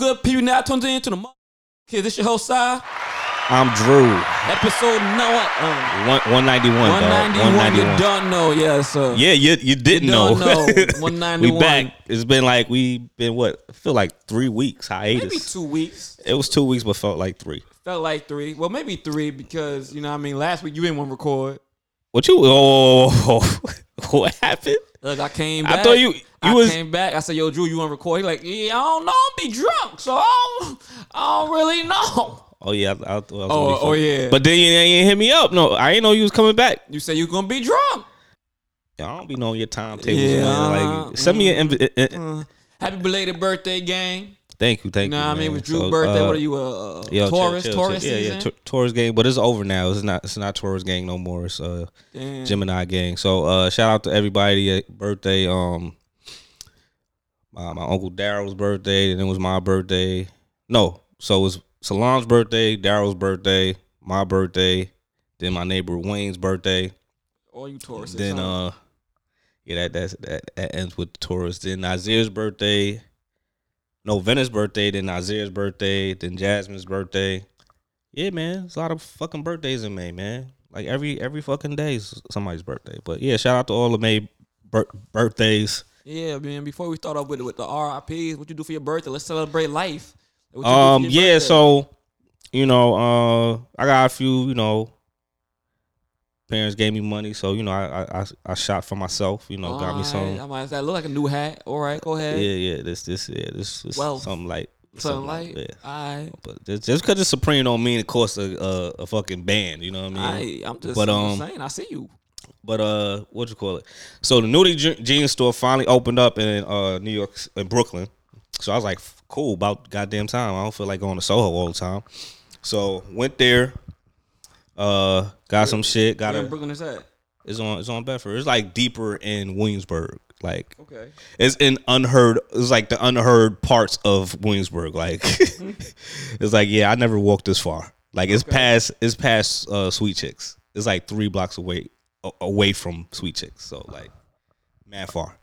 Yeah, what it is, what it do, good people now tuned into the mo- Kid, this your host, side. I'm Drew. Episode no um, One, 191, dog. 191. You don't know, yeah, so Yeah, you you didn't You know. know. 191. we back. It's been like we been what? I feel like three weeks hiatus. maybe two weeks. It was two weeks, but felt like three. Felt like three. Well, maybe three because you know what I mean. Last week you didn't want to record. What you? Oh, what happened? Look, I came back. I thought you you I was. came back. I said, "Yo, Drew, you want to record?" He like, "Yeah, I don't know. I'll be drunk, so I don't, I don't really know." Oh yeah, I, I thought I was Oh, oh yeah. But then you, you ain't hit me up. No, I ain't know you was coming back. you said you gonna be drunk. I don't be knowing your timetables. Yeah, man. Like, send me an invi- uh, uh, Uh, happy belated birthday, gang. Thank you, thank You know you. what I mean? man. With Drew's So, birthday, uh, what are you, a, a Yo, Taurus? chill, Taurus chill. Yeah, season? yeah. Tor- Taurus gang, but it's over now. It's not. It's not Taurus gang no more. It's uh Damn. Gemini gang. So uh shout out to everybody at birthday. Um, my my uncle Daryl's birthday, and it was my birthday. No, so it was Solange's birthday, Daryl's birthday, my birthday, then my neighbor Wayne's birthday. All you Taurus. Then uh, yeah, that that's, that that ends with Taurus. Then Nazir's birthday. No, Venice's birthday. Then Nazir's birthday. Then Jasmine's birthday. Yeah, man, it's a lot of fucking birthdays in May, man. Like every every fucking day is somebody's birthday. But yeah, shout out to all the May bir- birthdays. Yeah, man. Before we start off with with the RIPs, what you do for your birthday? Let's celebrate life. What you do for Um, yeah, birthday? so you know, uh, I got a few, you know. Parents gave me money, so you know, I I, I, I shot for myself. You know, got me some. I might say, look like a new hat. All right, go ahead. yeah. yeah. This, this, yeah. This, this Wealth. something like Something like, yeah. all right. But just because it's Supreme don't mean it costs a, a a fucking band. You know what I mean? I, I'm just, But, um, saying, I see you. But uh, what you call it? So the nudie je- jeans store finally opened up in uh New York in Brooklyn. So I was like, cool, about goddamn time. I don't feel like going to Soho all the time. So went there. Uh, got some shit. Got Where in. Brooklyn is that? It's on. It's on Bedford. It's like deeper in Williamsburg. Like Okay. it's in unheard. It's like the unheard parts of Williamsburg. Like it's like yeah, I never walked this far. Like it's Okay. past. It's past uh, Sweet Chicks. It's like three blocks away away from Sweet Chicks. So like mad far.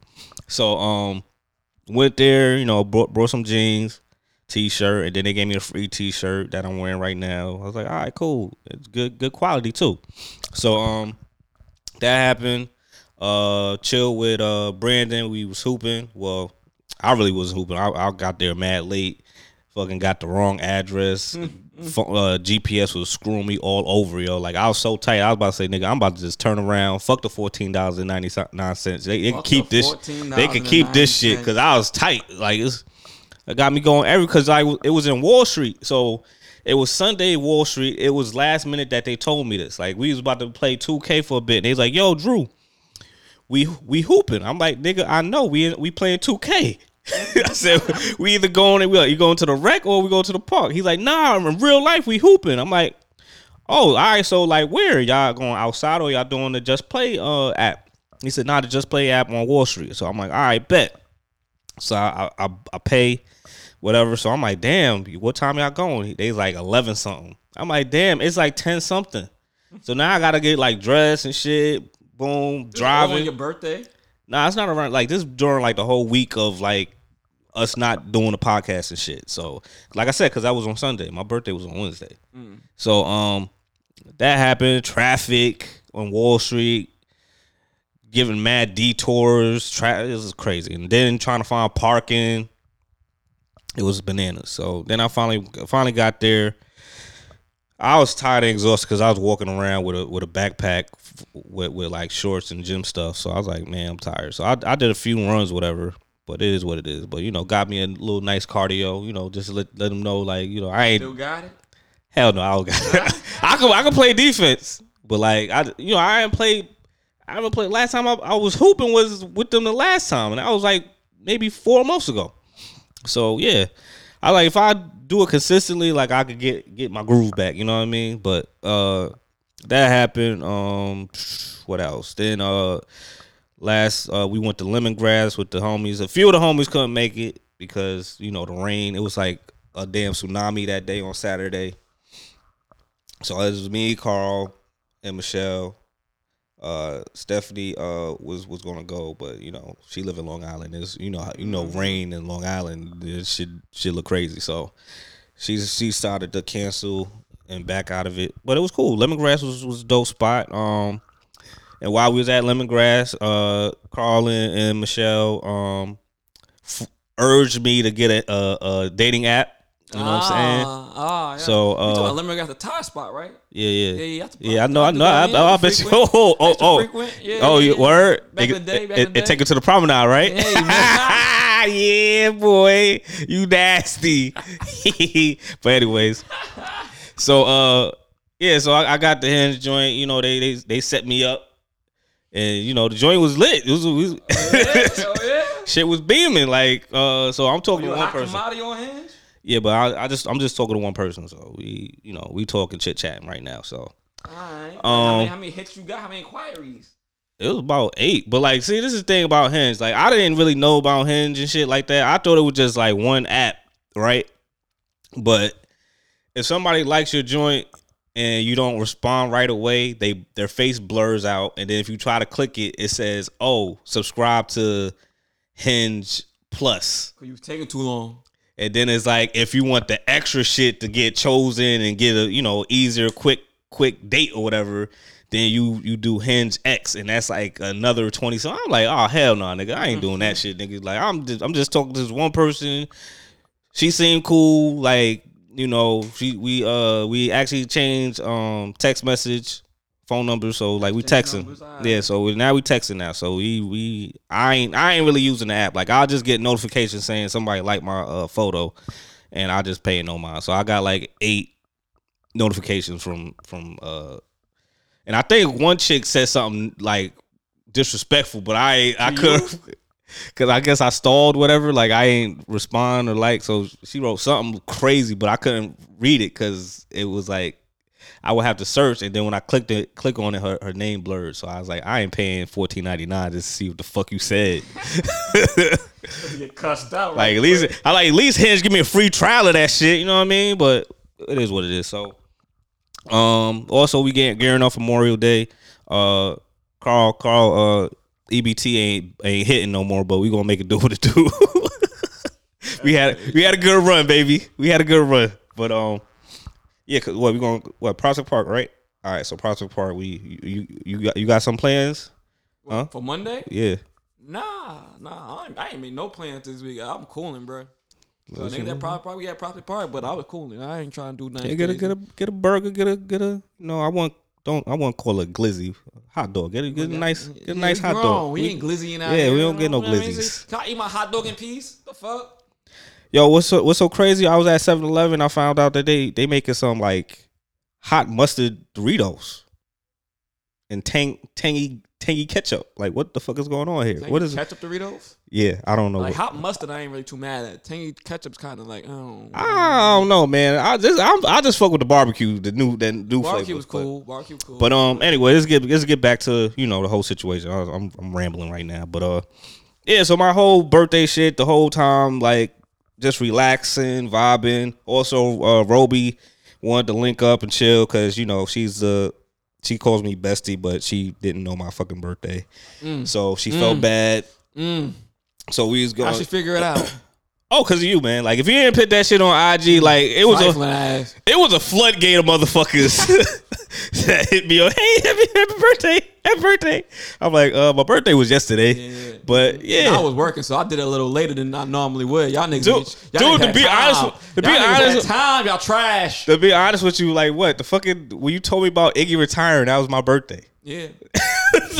So um went there. You know brought, brought some jeans. T-shirt and then they gave me a free T-shirt that I'm wearing right now. I was like, all right, cool. It's good, good quality too. So um, that happened. Uh, chill with uh Brandon. We was hooping. Well, I really wasn't hooping. I, I got there mad late. Fucking got the wrong address. Uh, GPS was screwing me all over, yo. Like I was so tight. I was about to say, nigga, I'm about to just turn around. Fuck the fourteen dollars and ninety nine cents. They, they can keep this. They can keep this shit because I was tight. Like it's, it got me going every because I it was in Wall Street. So it was Sunday Wall Street. It was last minute that they told me this. Like we was about to play 2K for a bit. And they was like, "Yo, Drew, we we hooping." I'm like, "Nigga, I know we we playing 2K." I said, "We either going we you going to the rec or we go to the park." He's like, "Nah, in real life we hooping." I'm like, "Oh, all right. So like, where y'all going outside or y'all doing the Just Play uh app?" He said, "Nah, the Just Play app on Wall Street." So I'm like, "All right, bet." So I I, I pay whatever. So I'm like, damn, what time y'all going? They like eleven something. I'm like, damn, it's like ten something. So now I gotta get like dressed and shit. Boom, on driving. your birthday? Nah, it's not around like this during like the whole week of like us not doing the podcast and shit. So like I said, because that was on Sunday. My birthday was on Wednesday. So um that happened. Traffic on Wall Street, giving mad detours. Tra- it was crazy. And then trying to find parking. It was bananas. So then I finally finally got there. I was tired and exhausted because I was walking around with a with a backpack f- with, with like shorts and gym stuff. So I was like, man, I'm tired. So I, I did a few runs, whatever. But it is what it is. But you know, got me a little nice cardio. You know, just let let them know, like you know, I ain't Still got it? hell no. I don't got. it. I can I can play defense, but like I you know I haven't played. I haven't played. Last time I, I was hooping was with them the last time, and I was like maybe four months ago. So yeah, I like if I do it consistently, like I could get get my groove back. You know what I mean? But uh, that happened. Um, what else? Then uh, last uh, we went to lemongrass with the homies. A few of the homies couldn't make it because you know the rain. It was like a damn tsunami that day on Saturday. So it was me, Carl, and Michelle. Uh, Stephanie uh was was gonna go, but you know she live in Long Island. Is you know you know rain in Long Island it shit shit look crazy. So she's she started to cancel and back out of it, but it was cool. Lemongrass was was a dope spot. Um, and while we was at Lemongrass, uh, Carlin and Michelle um f- urged me to get a, a, a dating app. You know what I'm saying? Ah, ah, yeah. So, you talking uh, about Lemon got the Thai spot, right? Yeah, yeah, Yeah, have yeah. I know, I know. I, have to go in, I, I bet you. Oh, oh, oh, frequent. Yeah, oh, yeah, yeah. word. Back it, in the day, back it, in the it take it to the promenade, right? Man. yeah, boy, you nasty. but anyways, so uh, yeah, so I, I got the hinge joint. You know, they they they set me up, and you know the joint was lit. It was, it was Yeah, oh, yeah. shit was beaming. Like uh, so I'm talking to one person. commodity on hinge? Yeah, but I, I just I'm just talking to one person. So we you know we talking chit chatting right now. So All right. Um, how, many, how many hits you got? How many inquiries? It was about eight. But like, see, this is the thing about Hinge. Like, I didn't really know about Hinge and shit like that. I thought it was just like one app, right? But if somebody likes your joint and you don't respond right away, they their face blurs out, and then if you try to click it, it says, "Oh, subscribe to Hinge Plus." You've taken too long. And then it's like if you want the extra shit to get chosen and get a you know easier, quick, quick date or whatever, then you you do Hinge X, and that's like another twenty. So I'm like, oh hell no, nigga, I ain't doing that shit, nigga. Like I'm just I'm just talking to this one person. She seemed cool, like you know, she we uh we actually changed um text message phone number, so like we texting. alright. Yeah, so we- now we texting now. So we we I ain't I ain't really using the app. Like I'll just get notifications saying somebody liked my uh, photo, and I just pay it no mind. So I got like eight notifications from from uh, and I think one chick said something like disrespectful, but I I To could. Cause I guess I stalled whatever, like I ain't respond or like, so she wrote something crazy, but I couldn't read it because it was like I would have to search, and then when I clicked it, click on it, her, her name blurred. So I was like, I ain't paying fourteen ninety nine just to see what the fuck you said. Get cussed out. like at least I like at least Hinge give me a free trial of that shit. You know what I mean? But it is what it is. So, um, also we get gearing up for Memorial Day. Uh, Carl, Carl, uh, EBT ain't ain't hitting no more, but we gonna make it do what it do. we had we had a good run, baby. We had a good run, but um, yeah, cause what we going what Prospect Park, right? All right, so Prospect Park, we you you, you got you got some plans? Huh? For Monday? Yeah. Nah, nah. I ain't, I ain't made no plans this week. I'm cooling, bro. So nigga, that probably probably had property park, but I was cooling. I ain't trying to do nothing. Yeah, get a get a get a burger, get a get a no, I want don't I want to call it glizzy hot dog. Get a get a nice get a nice hot dog. We We- ain't glizzying out Yeah, here. we don't get no what I mean? glizzies. Can I eat my hot dog in peace? The fuck? Yo, what's so what's so crazy? I was at 7-Eleven. I found out that they they making some like hot mustard Doritos and tang tangy tangy ketchup. Like what the fuck is going on here? Tangy what is it? ketchup Doritos? Yeah, I don't know. Like hot mustard, I ain't really too mad at. Tangy ketchup's kind of like, oh. I don't know, man. I just I'm, I just fuck with the barbecue, the new that new Barbecue flavor. was but- cool. Barbecue cool. But um, anyway, let's get let's get back to you know the whole situation. I was, I'm I'm rambling right now, but uh, yeah. So my whole birthday shit, the whole time, like just relaxing, vibing. Also, uh, Roby wanted to link up and chill because you know she's the she calls me bestie, but she didn't know my fucking birthday, so she felt bad. mm, So we was going. I should figure it out. Oh, cause of you, man. Like if you didn't put that shit on IG, like it was a ass. it was a floodgate of motherfuckers that hit me up. Hey, happy, happy birthday, happy birthday. I'm like, uh, my birthday was yesterday, Yeah. but yeah, I was working, so I did it a little later than I normally would. Y'all niggas, Dude- y'all dude, niggas to be time. honest- to be Y'all had honest- time, y'all trash. to be honest with you, like what the fucking when you told me about Iggy retiring, that was my birthday. Yeah,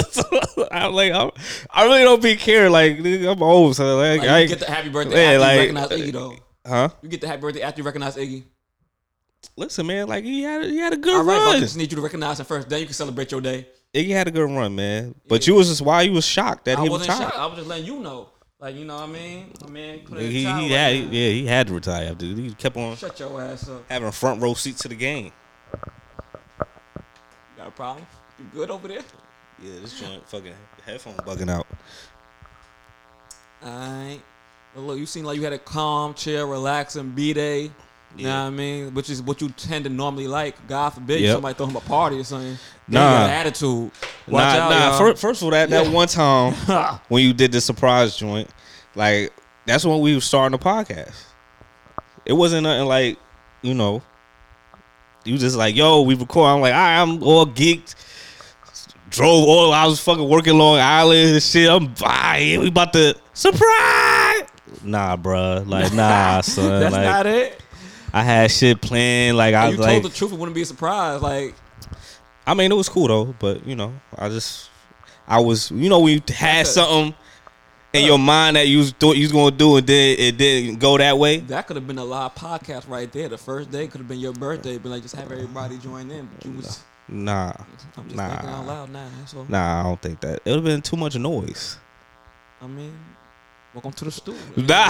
so I'm like, I'm, I really don't be caring. Like I'm old, so like, like, I get the happy birthday Yeah, after like- you recognize Iggy though. huh? You get the happy birthday after you recognize Iggy. Listen, man, like he had he had a good All right, but I just need you to recognize him first. Then you can celebrate your day. Iggy had a good run, man. But you was just why you was shocked that I he wasn't retired. shocked. I was just letting you know. Like you know what I mean? I mean, He, he had right now. yeah he had to retire after he kept on Shut your ass up. having a front row seat to the game. Got a problem? You good over there? Yeah, this joint fucking headphone bugging out. Alright. Well, look, you seem like you had a calm, chill, relaxing B day. You know what I mean? Which is what you tend to normally like. God forbid Yep. somebody throw him a party or something. Nah. Nah. attitude. Watch nah, out, nah. y'all. First, first of all, that that Yeah. one time when you did the surprise joint, like that's when we were starting the podcast. It wasn't nothing like, you know, you just like, yo, we record. I'm like, all right, I'm all geeked. Drove all. I was fucking working Long Island and shit. I'm fine. We about to surprise. Nah, bruh. Like, nah, son. That's like, not it. I had shit planned. Like, I was you like, told the truth, it wouldn't be a surprise. Like, I mean, it was cool though, but you know, I just, I was, you know, when you had something in your mind that you was thought you was gonna do, and then it didn't go that way. that could have been a live podcast right there. The first day could have been your birthday, but like just have everybody join in. But you was, Nah, I'm just Nah. thinking out loud now. So nah, I don't think that. It would have been too much noise. I mean, welcome to the studio. Nah,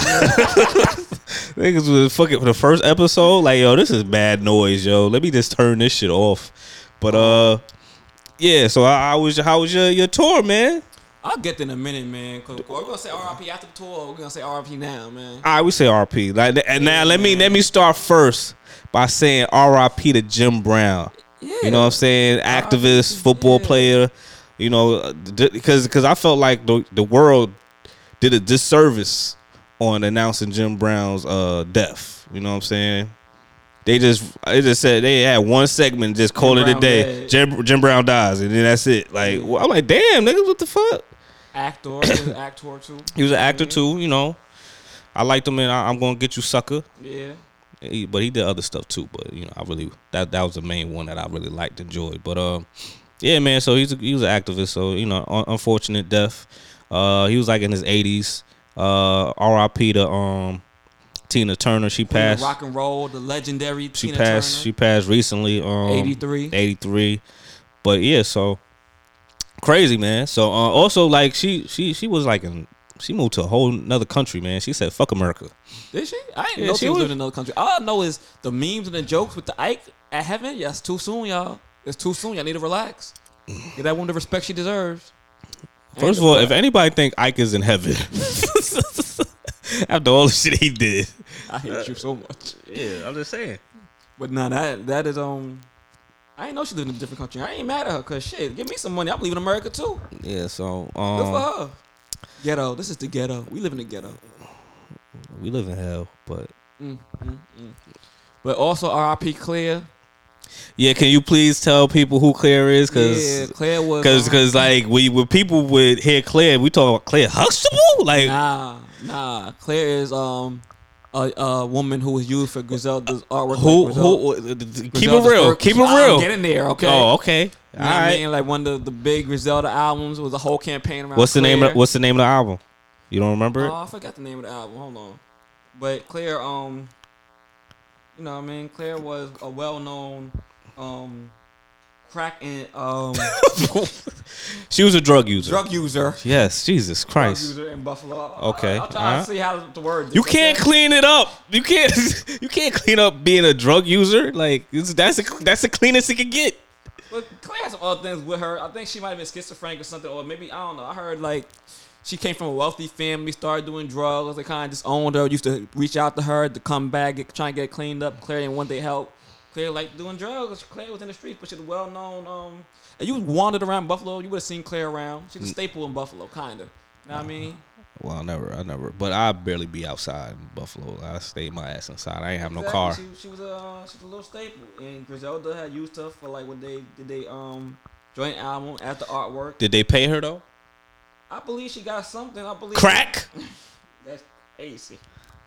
niggas was fucking for the first episode. Like, yo, this is bad noise, yo. Let me just turn this shit off. But uh, yeah. So how, how was how was your your tour, man? I'll get there in a minute, man. Cause we're gonna say RIP after the tour. We're gonna say RIP now, man. All right, we say RP. Like, and now let me let me start first by saying RIP to Jim Brown. Yeah. You know what I'm saying? Activist, football yeah. player. You know, because because I felt like the the world did a disservice on announcing Jim Brown's uh death. You know what I'm saying? They just they just said they had one segment, just called it a day. dead. Jim Jim Brown dies, and then that's it. Like well, I'm like, damn, niggas, what the fuck? actor, he was an actor too. He was an actor too. You know, I liked him, and I, I'm gonna get you, sucker. Yeah. He, but he did other stuff too. But you know, I really that that was the main one that I really liked, enjoyed. But um, yeah, man. So he's a, he was an activist. So you know, un- unfortunate death. Uh, he was like in his 80s. Uh, R.I.P. to um Tina Turner. She Queen passed. rock and roll, the legendary She Tina passed. Turner. She passed recently. Um, 83. 83. But yeah, so crazy, man. So uh, also like she she she was like in she moved to a whole another country, man. She said, "Fuck America." Did she? I didn't Yeah, know she she was living in another country. All I know is the memes and the jokes with the Ike at heaven. Yeah, it's too soon, y'all. It's too soon. Y'all need to relax. Get that woman the respect she deserves. First of all, if anybody think Ike is in heaven after all the shit he did, I hate you so much. yeah, I'm just saying. But nah, that that is um. I ain't know she lived in a different country. I ain't mad at her because shit, give me some money. I'm leaving America too. Yeah, so Good for um, her. Ghetto. This is the ghetto. We live in the ghetto. we live in hell, but Mm, mm, mm. But also R.I.P. Claire. Yeah, can you please tell people who Claire is? yeah, Cause, Claire was. cause, um, cause, like we when people would hear Claire, we talk about Clair Huxtable, like Nah, nah. Claire is um a, a woman who was used for Griselda's artwork. who, like who, keep it real, work. keep it real. Get in there, okay? Oh, okay, You know all what I mean? Like one of the, the big Griselda albums was a whole campaign around. What's the name? Of, what's the name of the album? You don't remember it? Oh, I forgot the name of the album. Hold on. But Claire, um, you know, what I mean, Claire was a well-known, um, crack and um She was a drug user. drug user. Yes, Jesus Drug Christ. user in Buffalo. Okay, I'll try alright. to see how the word. You can't clean it up. You can't. You can't clean up being a drug user. Like it's, that's a, that's the cleanest it can get. But Claire had some other things with her. I think she might have been schizophrenic or something, or maybe I don't know. I heard like she came from a wealthy family, started doing drugs. They kind of disowned her. Used to reach out to her to come back, get, try and get cleaned up. Claire didn't want their help. Claire like doing drugs. Claire was in the streets, but she's a well known. Um, and you wandered around Buffalo, you would have seen Claire around. She's a staple in Buffalo, kind of. You know what I mean? Well, I never, I never, but I barely be outside in Buffalo. I stay my ass inside. I ain't have no car. She, she was a uh, she was a little staple, and Griselda had used her for like when they did they um joint album at the artwork. Did they pay her though? I believe she got something. I believe Crack. That's crazy.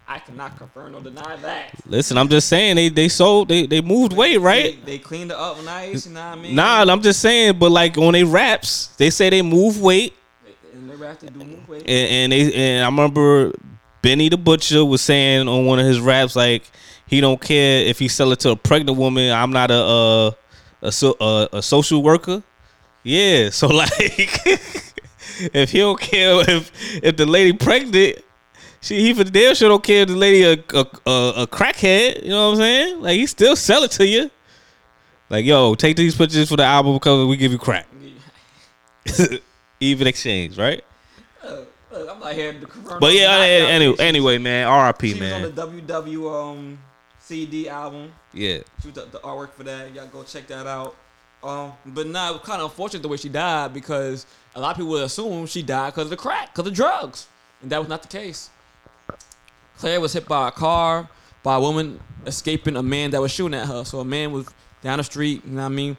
I cannot confirm or deny that. Listen, I'm just saying they they sold they they moved weight, right? They, they cleaned it up nice. You know what I mean? Nah, I'm just saying. But like on they raps, they say they move weight, And they do move weight. and, and they and I remember Benny the Butcher was saying on one of his raps like he don't care if he sell it to a pregnant woman. I'm not a uh, a a, a social worker. Yeah, so like if he don't care if if the lady pregnant, she he for damn sure don't care if the lady a a, a a crackhead. You know what I'm saying? Like he still sell it to you. Like yo, take these pictures for the album cover. We give you crack. Even exchange, right? Look, I'm not here. But yeah, deny anyway, anyway, man, R.I.P. She man. was on the WW um CD album. Yeah. She was the, the artwork for that. Y'all go check that out. Um, but nah, it kind of unfortunate the way she died because a lot of people would assume she died because of the crack, because of drugs, and that was not the case. Claire was hit by a car by a woman escaping a man that was shooting at her. So a man was down the street, you know what I mean,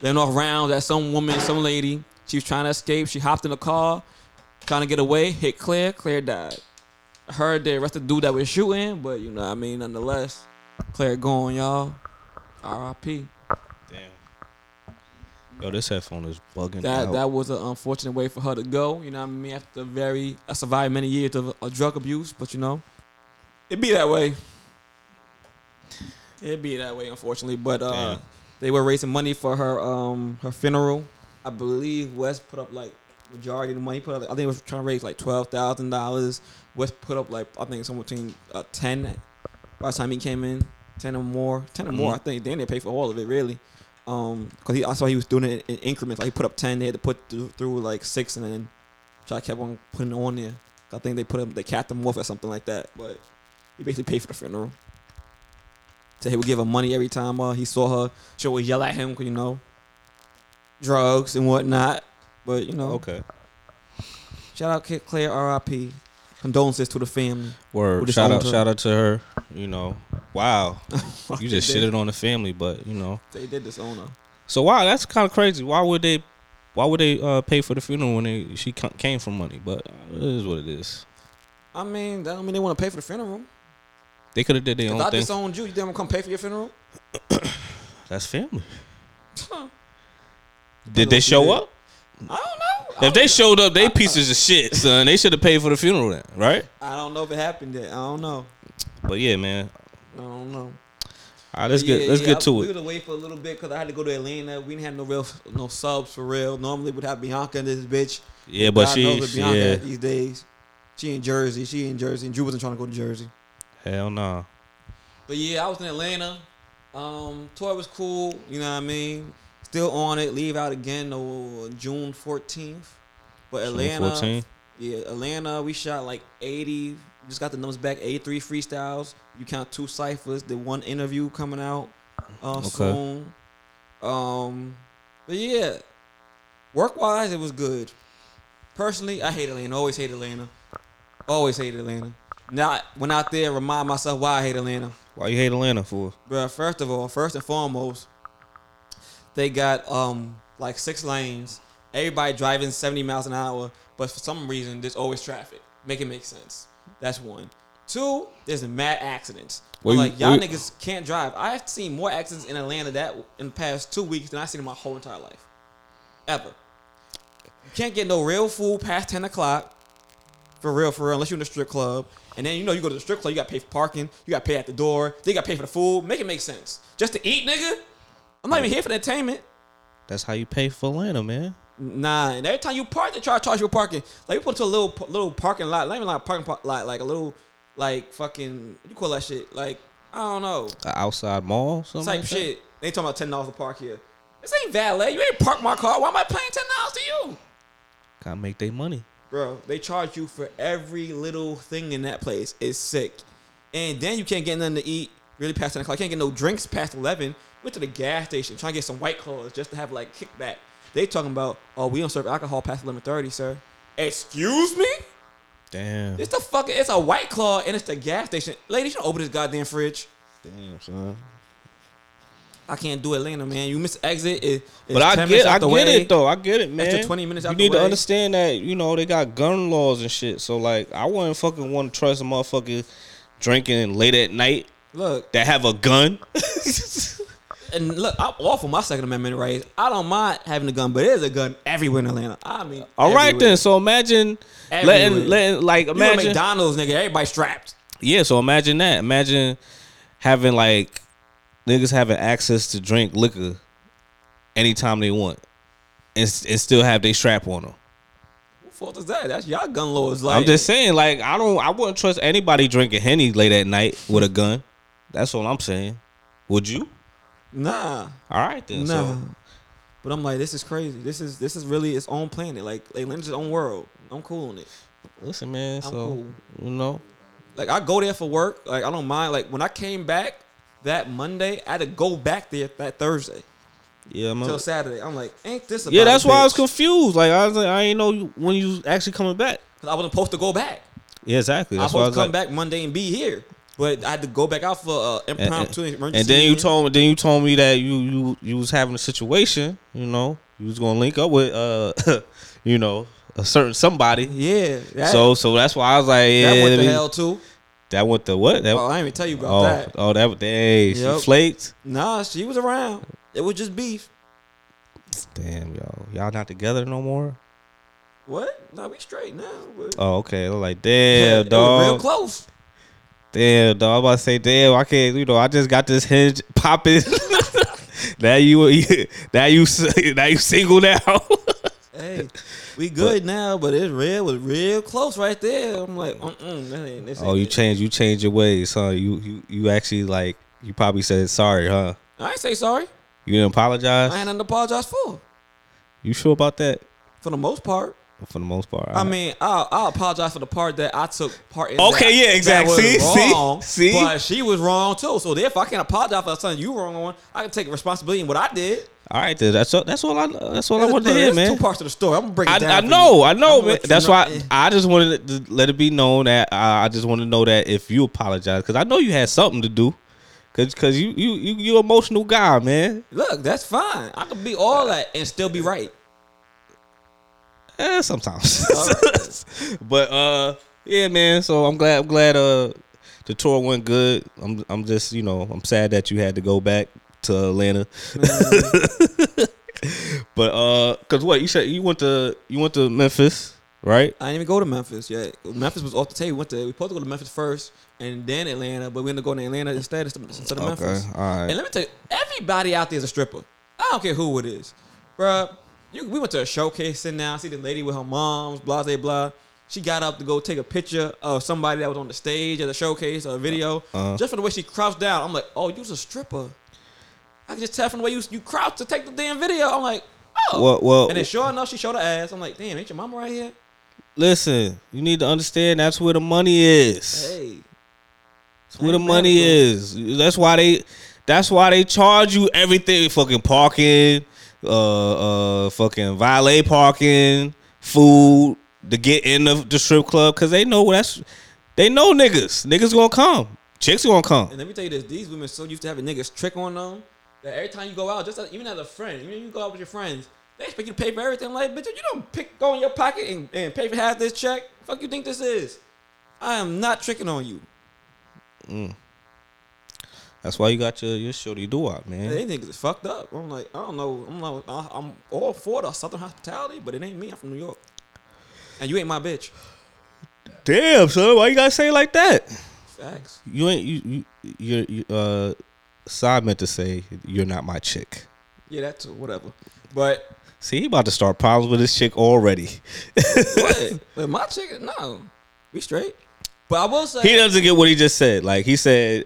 letting off rounds at some woman, some lady. She was trying to escape. She hopped in the car, trying to get away, hit Claire. Claire died. I heard they arrested the dude that was shooting, but you know what I mean, nonetheless, Claire gone, y'all. R.I.P. Yo, this headphone is bugging That out. that was an unfortunate way for her to go. You know what I mean? After very, I survived many years of, of drug abuse, but you know, it be that way. It be that way, unfortunately. But uh, Damn. they were raising money for her um her funeral. I believe West put up like majority of the money. Put up, I think it was trying to raise like twelve thousand dollars. West put up like I think somewhere between uh, ten by the time he came in, ten or more, ten or more. Mhm. I think then they paid for all of it really. Um, cause he I saw he was doing it in increments. Like he put up ten, they had to put through, through like six, and then try kept on putting it on there. I think they put him, they capped him off or something like that. But he basically paid for the funeral. So he would give her money every time uh, he saw her. She would yell at him, 'cause, you know, drugs and whatnot. But you know, okay. shout out Kid Claire, R.I.P. Condolences to the family. Word. Shout out, her. shout out to her. You know, wow. You just They did- on the family, but you know. They did this on her. So wow, that's kind of crazy. Why would they? Why would they uh, pay for the funeral when they she came from money? But uh, it is what it is. I mean, that don't mean they want to pay for the funeral. They could have did their own I thing. disowned you, you gonna come pay for your funeral? That's family. Huh. Did they show up? I don't know. If they showed up, they pieces of shit, son. They should have paid for the funeral then, right? I don't know if it happened yet. I don't know. But yeah, man. I don't know. All right, let's But get let's yeah, get I- to We it. would have waited for a little bit because I had to go to Atlanta. We didn't have no real no subs for real. Normally we'd have Bianca and this bitch. Yeah, but God she, Bianca yeah, these days. She in Jersey. She in Jersey. And Drew wasn't trying to go to Jersey. hell no. But yeah, I was in Atlanta. Um, tour was cool. You know what I mean. Still on it. Leave out again on June fourteenth. But Atlanta, 14. yeah, Atlanta. We shot like eighty. Just got the numbers back. Eighty-three freestyles. You count two ciphers. The one interview coming out uh, Okay. soon. Um, but yeah, work wise, it was good. Personally, I hate Atlanta. Always hate Atlanta. Always hate Atlanta. Now, I went out there, remind myself why I hate Atlanta. Why you hate Atlanta for? Bro, first of all, first and foremost, they got um like six lanes. Everybody driving 70 miles an hour, but for some reason there's always traffic. Make it make sense. That's one. Two, there's mad accidents. Well, like y'all well- niggas can't drive. I've seen more accidents in Atlanta that in the past two weeks than I've seen in my whole entire life. Ever. You can't get no real food past 10 o'clock. For real, for real, unless you're in a strip club. And then you know you go to the strip club, you gotta pay for parking, you gotta pay at the door, then you gotta pay for the food. Make it make sense. Just to eat, nigga? I'm not even here for the entertainment. That's how you pay for Atlanta, man. Nah, and every time you park, they try to charge you parking. Like we put to a little little parking lot, not even like a parking pa- lot, like a little like fucking what you call that shit? Like I don't know, outside mall, something type like that? shit. They talking about ten dollars to park here. This ain't valet. You ain't park my car. Why am I paying ten dollars to you? Gotta make their money. Bro, they charge you for every little thing in that place. It's sick. And then you can't get nothing to eat really past 10 o'clock. Can't get no drinks past 11. Went to the gas station trying to get some white claws just to have like kickback. They talking about, oh, we don't serve alcohol past 11.30, sir. Excuse me? Damn. It's the fucking, it's a white claw and it's the gas station. Ladies, you don't open this goddamn fridge. Damn, son. I can't do Atlanta, man. You miss exit. It, But I get, I get way. it though. I get it, man. Extra 20 minutes You need to way. understand that you know they got gun laws and shit. So like, I wouldn't fucking want to trust a motherfucker drinking late at night Look, that have a gun. and look, I'm all for my Second Amendment rights. I don't mind having a gun, but there's a gun everywhere in Atlanta. I mean, All right everywhere. then. So imagine Everywhere. letting letting like You imagine McDonald's, nigga. Everybody strapped. yeah. So imagine that. Imagine having like niggas having access to drink liquor anytime they want, and, and still have their strap on them. What fault is that? That's y'all gun laws. Like, I'm just saying, like I don't, I wouldn't trust anybody drinking henny late at night with a gun. That's all I'm saying. Would you? Nah, All right then. nah. So But I'm like, this is crazy. This is this is really its own planet. Like Atlanta's its own world. I'm cool on it. listen, man. I'm so cool. you know, Like I go there for work. Like I don't mind. Like when I came back that Monday. I had to go back there that Thursday Yeah, man. till Saturday. I'm like, ain't this? Yeah, that's why I was confused. Like I was like, I ain't know you- when you actually coming back. 'Cause I wasn't supposed to go back. Yeah, exactly. I was That's I supposed was to come like, back Monday and be here, but I had to go back out for uh, impromptu and, emergency. and then you told me, then you told me that you you you was having a situation. You know, you was gonna link up with uh, you know, a certain somebody. yeah, that, so so that's why I was like, yeah, that went to hell too. that went to what? That, Oh, I didn't even tell you about oh, that. oh, that hey, she flaked. Nah, she was around. It was just beef. Damn, y'all, y'all not together no more. What? Nah, we straight now. But Oh, okay. Like, Yeah, damn, it was real close. Damn, dog. I'm about to say, damn, I can't. You know, I just got this hinge popping. now you, now you, now you single now. Hey, we good now, but it's real was real close right there. I'm like, mm-mm, this oh, you it. changed. You changed your ways, huh? You, you, you actually like. You probably said sorry, huh? I ain't say sorry. You didn't apologize. I ain't nothing to apologize for. You sure about that? For the most part. For the most part. I mean, I'll, I'll apologize for the part that I took part in. Okay, that- yeah, exactly. See? See? wrong, See? But she was wrong too. So therefore, I can't apologize for something you wrong on. I can take responsibility in what I did. all right, then. That's all. That's all. I. That's all I wanted to hear, man. Two parts of the story. I'm gonna break it I, down. I know. I know, man. That's know- why I just wanted to let it be known that uh, I just want to know that if you apologize, because I know you had something to do, because cause you you you you emotional guy, man. Look, that's fine. I could be all that and still be right. Eh, sometimes, but uh, yeah, man. So I'm glad I'm glad uh the tour went good. I'm I'm just you know I'm sad that you had to go back to Atlanta, but uh, cause what you said you went to you went to Memphis, right? I didn't even go to Memphis yet. Memphis was off the table. We went to we supposed to go to Memphis first and then Atlanta, but we ended up going to Atlanta instead instead of Memphis. all right. And let me tell you, everybody out there is a stripper. I don't care who it is, bruh. You, we went to a showcase, sitting down, see the lady with her moms, blah blah blah. She got up to go take a picture of somebody that was on the stage at the showcase or a video. Uh-huh. Just for the way she crouched down, I'm like, oh, you's a stripper. I can just tell from the way you you crouched to take the damn video. I'm like, oh. Well, well, and then sure enough, she showed her ass. I'm like, damn, ain't your mama right here? Listen, you need to understand that's where the money is. Hey, That's where the money is. That's why they that's why they charge you everything fucking parking, uh uh fucking valet parking, food to get in the, the strip club cuz they know that's they know niggas. Niggas to come. Chicks to come. And let me tell you this: these women so used to having niggas trick on them that every time you go out, just as, even as a friend, even if you go out with your friends, they expect you to pay for everything. Like, bitch, you don't pick go in your pocket and, and pay for half this check. Fuck you think this is? I am not tricking on you. That's why you got your your shorty do out, man. They think it's fucked up. I'm like, I don't know. I'm like, I- I'm all for the Southern hospitality, but it ain't me. I'm from New York, and you ain't my bitch. Damn, son, why you got to say it like that? Facts. You ain't you you you, you uh Side meant to say you're not my chick. Yeah, that too. Whatever. But See, he about to start problems with his chick already. what? But my chicken, no, we straight. But I will say, He doesn't get what he just said. Like he said,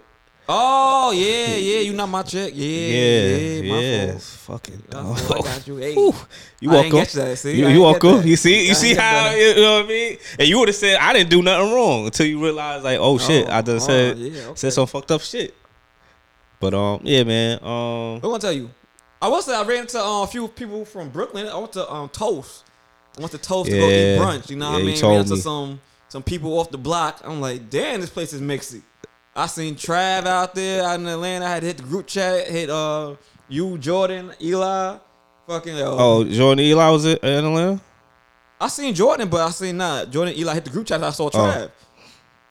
Oh yeah, yeah, you not my check. Yeah, yeah, yeah, yeah, my fault. fucking. My fault, I got you. Hey. You I welcome. that, see? You, you welcome. You see, you I see how you know what I mean. And you would have said I didn't do nothing wrong until you realize like, oh shit, Oh, I just oh, said yeah, okay. said some fucked up shit. But um, yeah, man. Um, I'm gonna tell you. I will say I ran into uh, a few people from Brooklyn. I went to um, Toast. I went to Toast to go Yeah. eat brunch. You know Yeah, what I mean? ran into me. some some people off the block. I'm like, damn, this place is mixy. I seen Trav out there out in Atlanta. I had to hit the group chat. Hit uh you, Jordan, Eli, fucking. Oh, Jordan Eli was it in Atlanta? I seen Jordan, but I seen not Jordan. Eli hit the group chat. I saw Trav.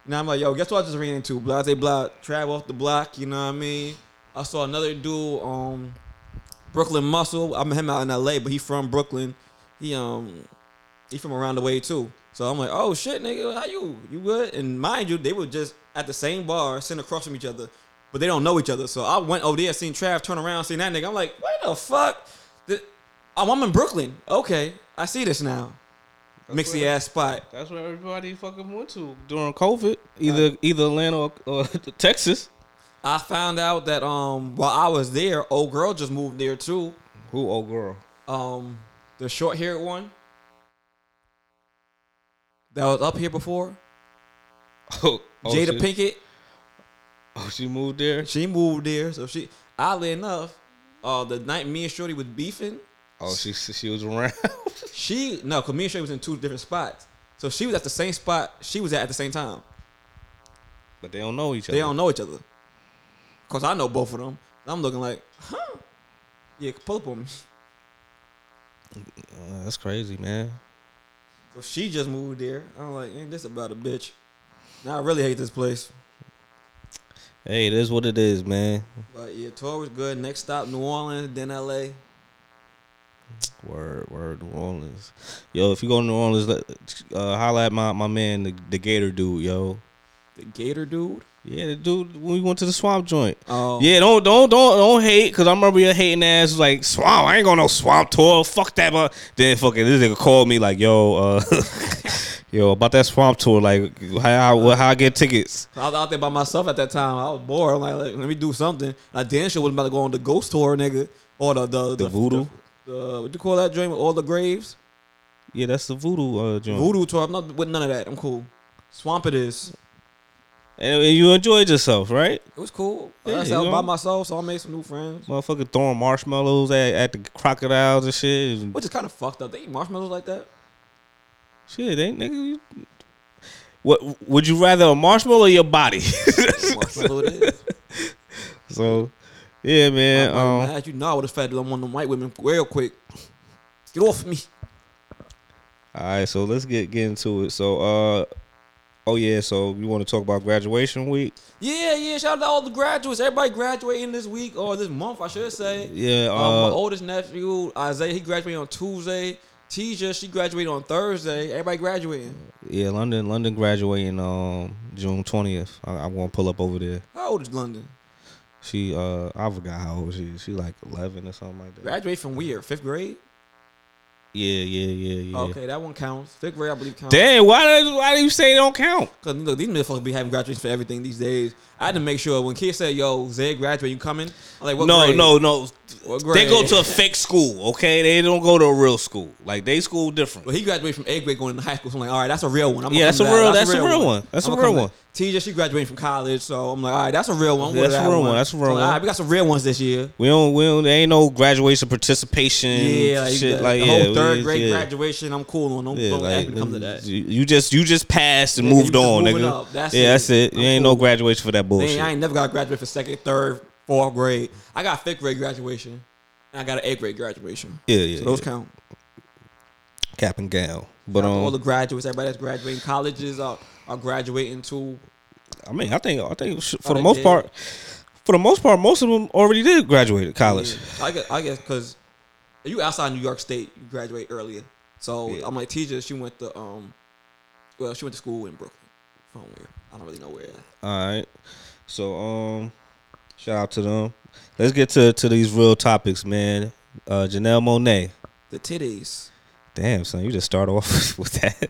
Now I'm like, yo, guess what I just ran into? Blase blah, Trav off the block. You know what I mean? I saw another dude, um, Brooklyn Muscle. I met him out in L.A., but he from Brooklyn. He um, he from around the way too. So I'm like, oh shit, nigga, how you? You good? And mind you, they were just at the same bar, sitting across from each other, but they don't know each other. So I went over there, seen Trav turn around, seen that nigga. I'm like, what the fuck? The- oh, I'm in Brooklyn. Okay, I see this now. Mixy ass spot. That's where everybody fucking went to during COVID. Either either Atlanta or, or Texas. I found out that um while I was there, old girl just moved there too. Who old girl? Um, the short haired one that was up here before, Oh, oh, Jada shit. Pinkett. Oh, she moved there. She moved there, so she oddly enough, uh, the night me and Shorty was beefing, Oh, she she was around. she no, cause me and Shorty was in two different spots. So she was at the same spot she was at at the same time. but they don't know each other. They don't know each other. Cause I know both of them. I'm looking like, huh? Yeah, pull up on me. Uh, that's crazy, man. So she just moved there. I'm like, ain't this about a bitch? Now I really hate this place. Hey, it is what it is, man. But yeah, tour was good. Next stop, New Orleans, then LA. Word, word, New Orleans. Yo, if you go to New Orleans, uh, holla at my, my man, the, the Gator dude, yo. The Gator dude. Yeah, the dude when we went to the swamp joint. Oh Yeah, don't don't don't don't hate, cause I remember your hating ass was like swamp. I ain't going no swamp tour. Fuck that, but then fucking this nigga called me like, yo, uh, yo, about that swamp tour. Like, how how, how I get tickets? I was out there by myself at that time. I was bored. I'm like, let, me do something. I damn sure was about to go on the ghost tour, nigga, or the the The voodoo? The, the- what you call that dream? All the graves. Yeah, that's the voodoo uh joint. Voodoo tour. I'm not with none of that. I'm cool. Swamp it is. And, you enjoyed yourself, right? It was cool. Yeah, I was you by myself, so I made some new friends. Motherfucker throwing marshmallows at, at the crocodiles and shit. Which is kind of fucked up. They eat marshmallows like that. Shit, ain't nigga. you- What would you rather a marshmallow or your body? Marshmallow it is. so, yeah, man. I'm Um, mad. You know I would have fed them one of them white women real quick. Get off me. all right, so let's get get into it. So, uh, oh yeah, so you want to talk about graduation week? Yeah, yeah. Shout out to all the graduates. Everybody graduating this week or this month, I should say. Yeah. Um, my Uh, oldest nephew, Isaiah, he graduated on Tuesday. Tisha, she graduated on Thursday. Everybody graduating. yeah, London, London graduating um June twentieth. I, I'm gonna pull up over there. How old is London? She uh, I forgot how old she is. She like eleven or something like that. Graduate from where? Fifth grade? Yeah, yeah, yeah, yeah. Okay, that one counts. Fifth Ray, I believe counts. Damn, why did why do you say it don't count? Cause look, these motherfuckers be having graduations for everything these days. I had to make sure when kids say, "Yo, Zay graduate, you coming?" I'm like, "What no, grade?" no, no. They go to a fake school, okay? They don't go to a real school. Like they school different. Well, he graduated from eighth grade going into high school. So I'm like, all right, that's a real one. I'm Yeah, that's a real- that's a real one. That's a real one. TJ, she graduated from college, so I'm like, all right, that's a real one. I'm Yeah, that's a real one. That's a real So, one. All right, we got some real ones this year. We don't, we don't. There ain't no graduation participation. Yeah, like shit the, like the yeah, whole third grade yeah. graduation. I'm cool on. Don't, Yeah, don't like, to come to that. You just you just passed and Yeah, moved on, nigga. That's yeah, it. that's it. You ain't no graduation for that bullshit. I ain't never got to graduate for second, third, fourth grade. I got fifth grade graduation, and I got an eighth grade graduation. yeah, yeah. So those yeah. count. Cap and gown. But to all um, the graduates, everybody that's graduating, colleges are, are graduating too. I mean, I think I think Oh, for the most did. part, for the most part, most of them already did graduate college. Yeah. I guess I guess because you outside New York State, you graduate earlier. So Yeah. I'm like, Tisha, she went to um, well, she went to school in Brooklyn. From where? I don't really know where. All right. So um, shout out to them. Let's get to to these real topics, man. Uh, Janelle Monáe. The titties. Damn, son, you just start off with that.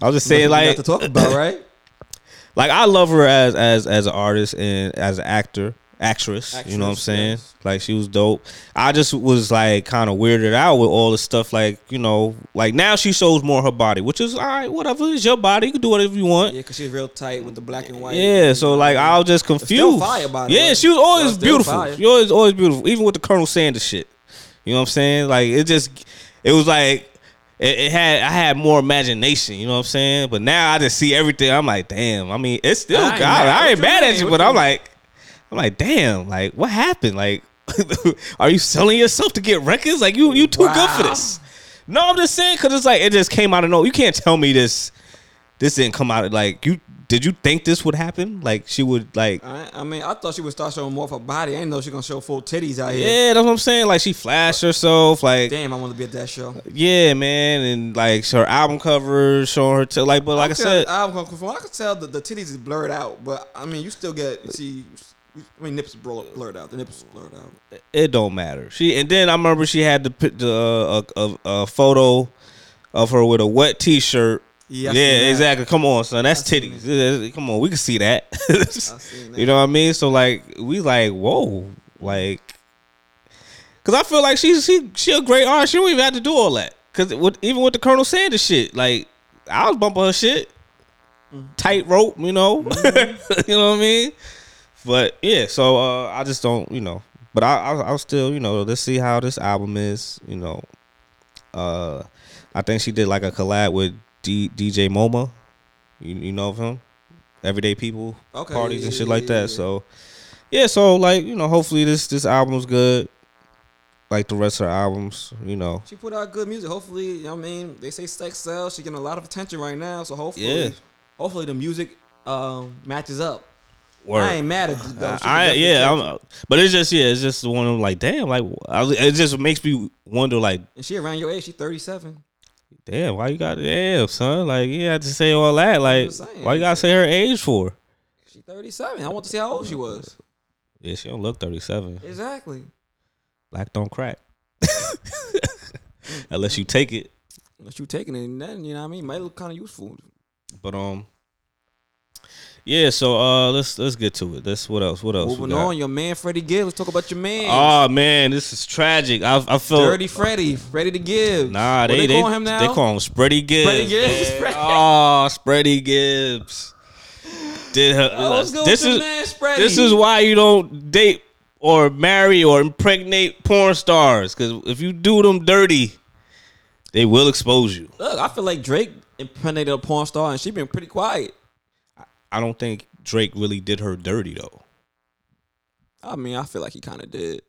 I was just saying, Nothing like, to talk about, right? like I love her as as as an artist and as an actor, actress. you know what I'm saying? yes. Like she was dope. I just was like kind of weirded out with all the stuff. Like you know, like now she shows more her body, which is all right. Whatever, it's your body. You can do whatever you want. Yeah, because she's real tight with the black and white. Yeah, so like I was just confused. still fire, by the yeah, she was always beautiful. fire. She always always beautiful, even with the Colonel Sanders shit. You know what I'm saying? Like it just, it was like it, it had I had more imagination. You know what I'm saying? But now I just see everything. I'm like, damn. I mean, it's still I God. ain't mad. I ain't mad at you, but I'm like, I'm like, damn. Like what happened? Like, are you selling yourself to get records? Like you you too good for this. No, I'm just saying because it's like it just came out of no. You can't tell me this. This didn't come out of like you. Did you think this would happen? Like she would like. I, I mean, I thought she would start showing more of her body. I didn't know she gonna show full titties out here. Yeah, that's what I'm saying. Like she flashed herself. Like Damn, I want to be at that show. yeah, man, and like her album cover showing her. T- like, but like I, can said, tell- I'm gonna, from what I can tell, the, the titties is blurred out. But I mean, you still get you see. I mean, nips blur- blurred out. The nips blurred out. it don't matter. She and then I remember she had the uh, a, a, a photo of her with a wet T-shirt. Yeah, Yeah, that. exactly. Come on, son. That's I titties. Yeah, Come on, we can see that. that. you know what I mean? So like, we like, whoa, like, cause I feel like she's she she a great artist. She don't even have to do all that. Cause with, even with the Colonel Sanders shit, like, I was bumping her shit. Mm-hmm. Tight rope, you know. you know what I mean? But yeah, so uh, I just don't, you know. But I, I, I'll still, you know, let's see how this album is. You know, uh, I think she did like a collab with D, DJ MoMA. You, you know of him? Everyday People Okay, parties yeah, and yeah, shit like that. yeah. So yeah, so like you know, hopefully this this album's good. Like the rest of her albums, you know. She put out good music. Hopefully, you know what I mean, they say sex sells. She getting a lot of attention right now. So hopefully, Yeah. hopefully the music um, matches up. Word. I ain't mad at it, though. I yeah, I'm, but it's just yeah, it's just one of like damn, like I, it just makes me wonder like and she around your age. She thirty seven. damn, why you got damn son, like you had to say all that, like why you gotta say her age for? She thirty seven. I want to see how old she was. Yeah, she don't look thirty seven. Exactly. Black don't crack, unless you take it. Unless you taking it, and then you know what I mean. Might look kind of useful. But um, yeah. So uh, let's let's get to it. Let's what else? What else? Moving on, your man Freddie Gibbs. Let's talk about your man. Oh man, this is tragic. I I feel Dirty Freddie, Freddie to give. Nah, What they they, call him now. They call him Spready Gibbs. Spready Gibbs? man. Oh, Spready Gibbs. Did her? Oh, this is man this is why you don't date or marry or impregnate porn stars because if you do them dirty, they will expose you. Look, I feel like Drake impregnated a porn star, and she been pretty quiet. I don't think Drake really did her dirty though. I mean, I feel like he kind of did.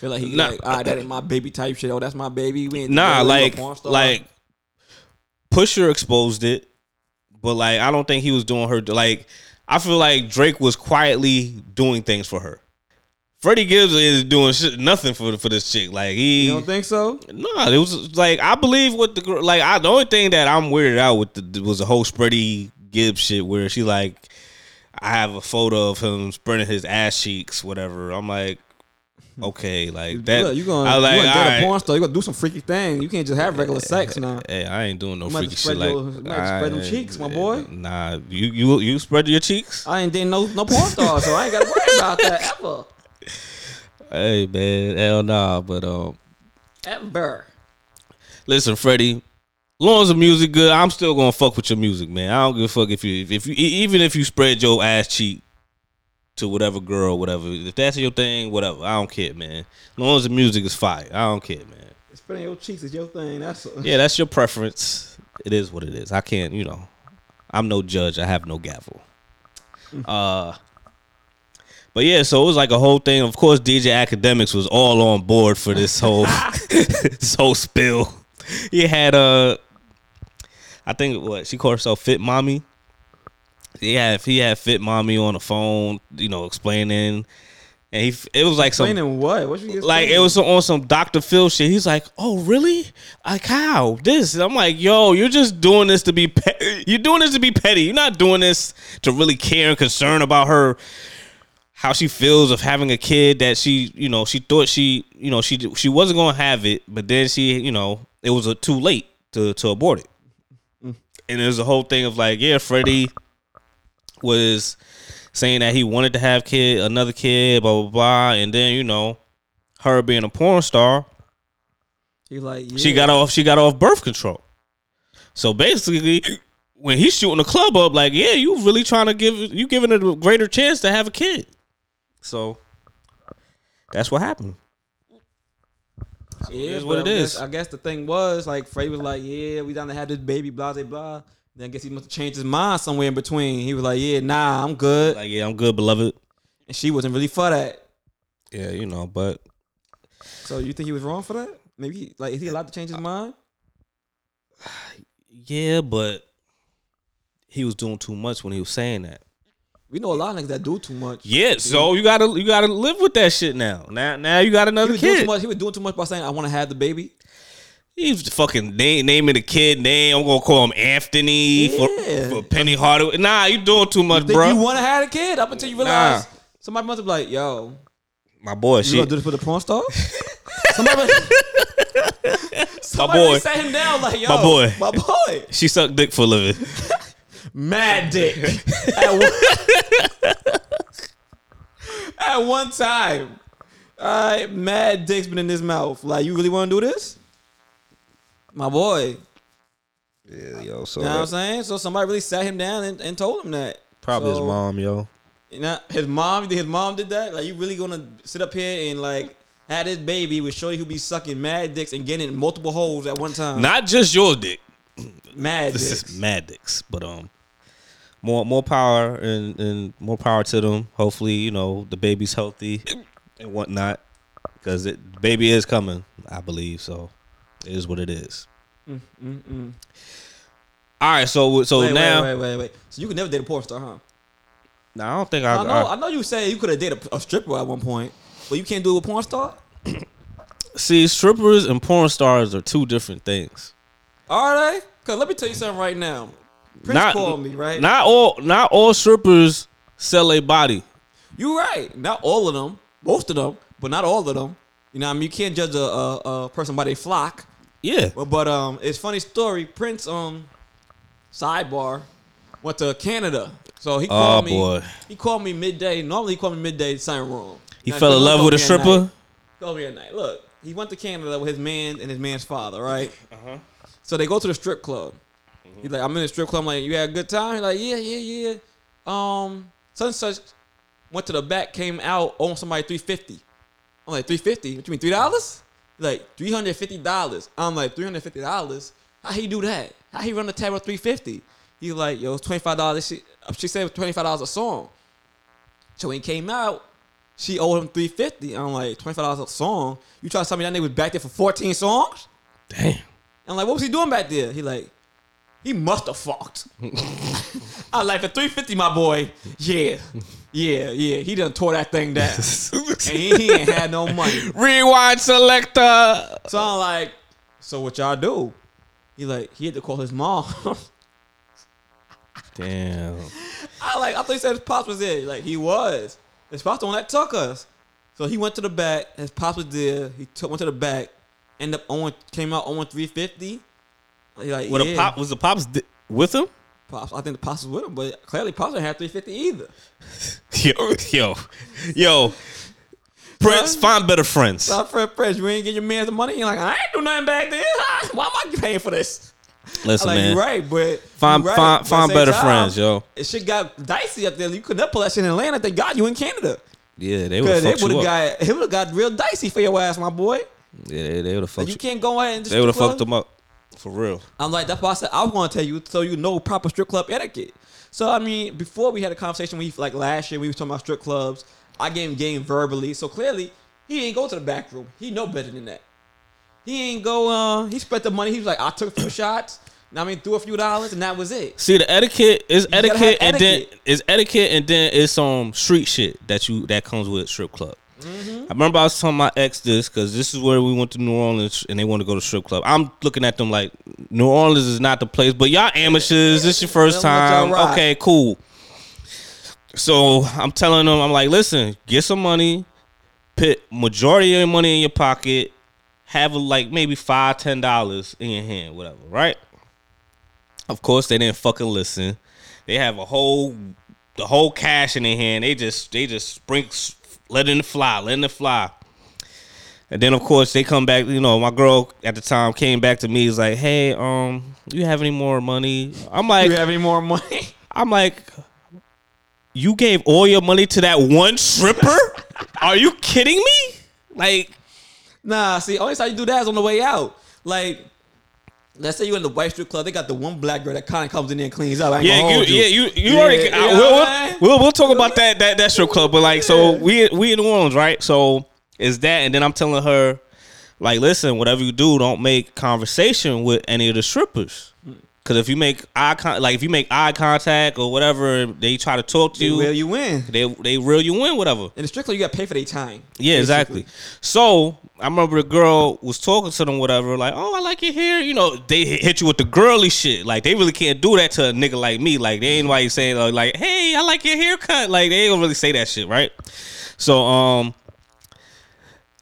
feel like he Nah. like, all right, that ain't my baby type shit. Oh, that's my baby. We ain't Nah, together, we a like like Pusha exposed it, but like I don't think he was doing her like I feel like Drake was quietly doing things for her. Freddie Gibbs is doing shit, nothing for for this chick. Like he you don't think so? No, it was like I believe what the girl like. I the only thing that I'm weirded out with the, was the whole Spready Gibbs shit where she like I have a photo of him spreading his ass cheeks, whatever. I'm like, okay, like that. Look, you gonna, I like, you gonna date a porn star? You gonna do some freaky thing? You can't just have regular sex now. Hey, I ain't doing no freaky shit like. your- you might spread them cheeks, my boy. Nah, you you you spread your cheeks. I ain't dating no no porn star, so I ain't gotta worry about that ever. Hey man, hell nah. But um, Ever. listen, Freddie. Long as the music good, I'm still gonna fuck with your music, man. I don't give a fuck if you if you even if you spread your ass cheek to whatever girl, whatever. If that's your thing, whatever. I don't care, man. As long as the music is fire, I don't care, man. Spreading your cheeks is your thing. That's Yeah, that's your preference. It is what it is. I can't, you know. I'm no judge. I have no gavel. Uh but yeah, so it was like a whole thing. Of course, DJ Akademiks was all on board for this whole this whole spill. He had uh I think what she called herself Fit Mommy. Yeah, if he had Fit Mommy on the phone, you know, explaining, and he it was like some explaining what? What you like it was on some Dr. Phil shit. He's like, "Oh, really? Like how this?" I'm like, "Yo, you're just doing this to be pe- you're doing this to be petty. You're not doing this to really care and concern about her." How she feels of having a kid that she, you know, she thought she, you know, she she wasn't gonna have it, but then she, you know, it was a, too late to to abort it. And there's a whole thing of like, yeah, Freddie was saying that he wanted to have kid another kid, blah blah blah, and then you know, her being a porn star, He like yeah. she got off she got off birth control. So basically, when he's shooting the club up, like, yeah, you really trying to give you giving it a greater chance to have a kid. So that's what happened. Is what it guess- I guess the thing was like Frey was like, yeah, we down to have this baby, blah blah blah. Then I guess he must have changed his mind somewhere in between. He was like, yeah, nah, I'm good, Like, yeah, I'm good, beloved. and she wasn't really for that. Yeah, you know, but So you think he was wrong for that? Maybe like is he allowed to change his mind? yeah, but he was doing too much when he was saying that. We know a lot of niggas that do too much. Yeah, so you gotta you gotta live with that shit now. Now now you got He another was doing too kid. much. He was doing too much by saying, "I want to have the baby." He's fucking name, naming the kid name. I'm gonna call him Anthony Yeah. for, for Penny Hardaway. Nah, you doing too much, Think bro. you want to have a kid up until you realize somebody must be like, "Yo, My boy, you she, gonna do this for the porn star?" somebody, somebody boy. sat him down like, "Yo, My boy. my boy." she sucked dick for a living. Mad dick at, one, at one time. All right, mad dick's been in his mouth. Like, you really want to do this, my boy? Yeah, yo. So You know what I'm saying? So somebody really sat him down and, and told him that. probably his mom, yo. You know, his mom, his mom did that. Like, you really gonna sit up here and like had his baby with Shorty who be sucking mad dicks and getting multiple holes at one time. Not just your dick. mad This dicks. is mad dicks, but um, more more power and and more power to them. Hopefully, you know the baby's healthy and whatnot, because it baby is coming. I believe so. It is what it is. Mm, mm, mm. All right, so so wait, now wait, wait, wait, wait. So you could never date a porn star, huh? Nah, I don't think I. I know. I- I, know you said you could have dated a, a stripper at one point, but you can't do it with porn star. see, strippers and porn stars are two different things. Are they? Cause let me tell you something right now. Prince Not- called me, right? Not all not all strippers sell a body. You're right. Not all of them. Most of them, but not all of them. You know, I mean, you can't judge a, a, a person by their flock. Yeah. But, but um, it's funny story. Prince um, sidebar, went to Canada. So he Oh called me. boy. He called me midday. Normally he called me midday. Something wrong. He Now, fell in love with a at night. stripper. Called me at night. Look, he went to Canada with his man and his man's father, right? Uh-huh. So they go to the strip club. He's like, I'm in a strip club. I'm like, you had a good time? He's like, yeah, yeah, yeah. Um, such and such went to the back, came out, owed somebody 350 I'm like, 350 What you mean, $3? Like, $350. I'm like, $350? How he do that? How he run the tab with 350 He's like, yo, it's $25. She, she said it was $25 a song. So when he came out, she owed him 350 I'm like, $25 a song? You try to tell me that nigga was back there for 14 songs? Damn. I'm like, what was he doing back there? He like, he must have fucked. I like for 350, my boy. Yeah, yeah, yeah. He done tore that thing down, and he, he ain't had no money. Rewind selector. So I'm like, so what y'all do? He like, he had to call his mom. Damn. I like, I thought he said his pops was there. Like he was. His pops the one that took us. So he went to the back. His pops was there. He took went to the back. Ended up owing, came out owing 350. He like, What yeah. a pop was the pops di- with him? Pops, I think the pops was with him, but clearly pops didn't have 350 either. Yo, yo, yo. Prince, Son? find better friends. So Fred Fresh, you ain't get your man the money. You're like, I ain't do nothing back then. Why am I paying for this? Listen, like, man. you right, but Find right, find but find better same friends, yo. It shit got dicey up there. You could not pull that shit in Atlanta. They got you in Canada. Yeah, they would have they fucked would you have got, it would have got real dicey for your ass, my boy. Yeah, they, they would have fucked you you. can't go ahead and just They would have fucked them up for real. I'm like, that's why I said I was going to tell you so you know proper strip club etiquette. So I mean, before we had a conversation, we like last year we was talking about strip clubs. I gave him game verbally, so clearly he ain't go to the back room. He know better than that. He ain't go. Uh, he spent the money. He was like, I took a few shots. I mean, threw a few dollars, and that was it. See, the etiquette is gotta etiquette, and then is etiquette, and then it's some street shit that you that comes with strip club. Mm-hmm. I remember I was telling my ex this because this is where we went to New Orleans and they want to go to strip club. I'm looking at them like New Orleans is not the place, but y'all amateurs. This is your first They'll let y'all time, okay, cool. So I'm telling them, I'm like, listen, get some money, put majority of your money in your pocket, have like maybe five, ten dollars in your hand, whatever, right? Of course, they didn't fucking listen. They have a whole, the whole cash in their hand. They just, they just spring, letting it fly, letting it fly. And then of course they come back. You know, my girl at the time came back to me. Is like, hey, um, you have any more money? I'm like, you have any more money? I'm like, you gave all your money to that one stripper? Are you kidding me? Like, Nah, see, only time you do that is on the way out. Like, let's say you're in the white strip club, they got the one black girl that kind of comes in there and cleans up. Yeah, you, you. yeah, you, you Yeah, already. you I- we'll, we'll, we'll, we'll talk about that that that strip club, but like, so we we in New Orleans, right? So is that, and then I'm telling her, like, listen, whatever you do, don't make conversation with any of the strippers. Cause if you make eye con- like if you make eye contact or whatever, they try to talk to you. Well, you win. they they reel you in, whatever. And strip you got to pay for their time. Yeah, basically. exactly. So I remember the girl was talking to them, whatever, like, oh, I like your hair. You know, they hit you with the girly shit. Like they really can't do that to a nigga like me. Like they ain't nobody saying uh, like, hey, I like your haircut. Like they don't really say that shit, right? So um.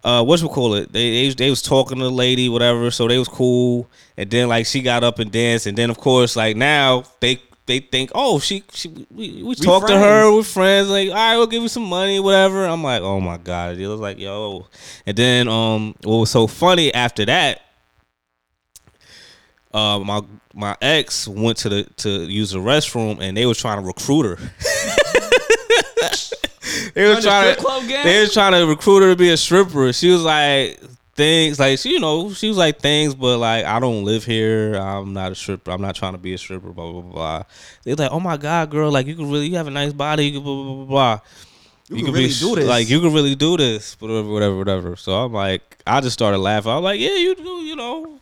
Uh, what you call it? They, they they was talking to the lady, whatever. So they was cool, and then like she got up and danced, and then of course like now they they think, oh she she we, we, talked to her, we're friends. Like all right, we'll give you some money, whatever. I'm like, oh my god, it was like yo, and then um, what was so funny after that? Uh, my my ex went to the to use the restroom, and they was trying to recruit her. they were trying to they was trying to recruit her to be a stripper. She was like things like she, you know, she was like things, but like I don't live here. I'm not a stripper. I'm not trying to be a stripper. Blah blah blah. blah. They was like, oh my god, girl, like you can really, you have a nice body. You can blah blah blah. blah. You can really do this. Like you can really do this, whatever, whatever, whatever. So I'm like, I just started laughing. I was like, yeah, you do, you know.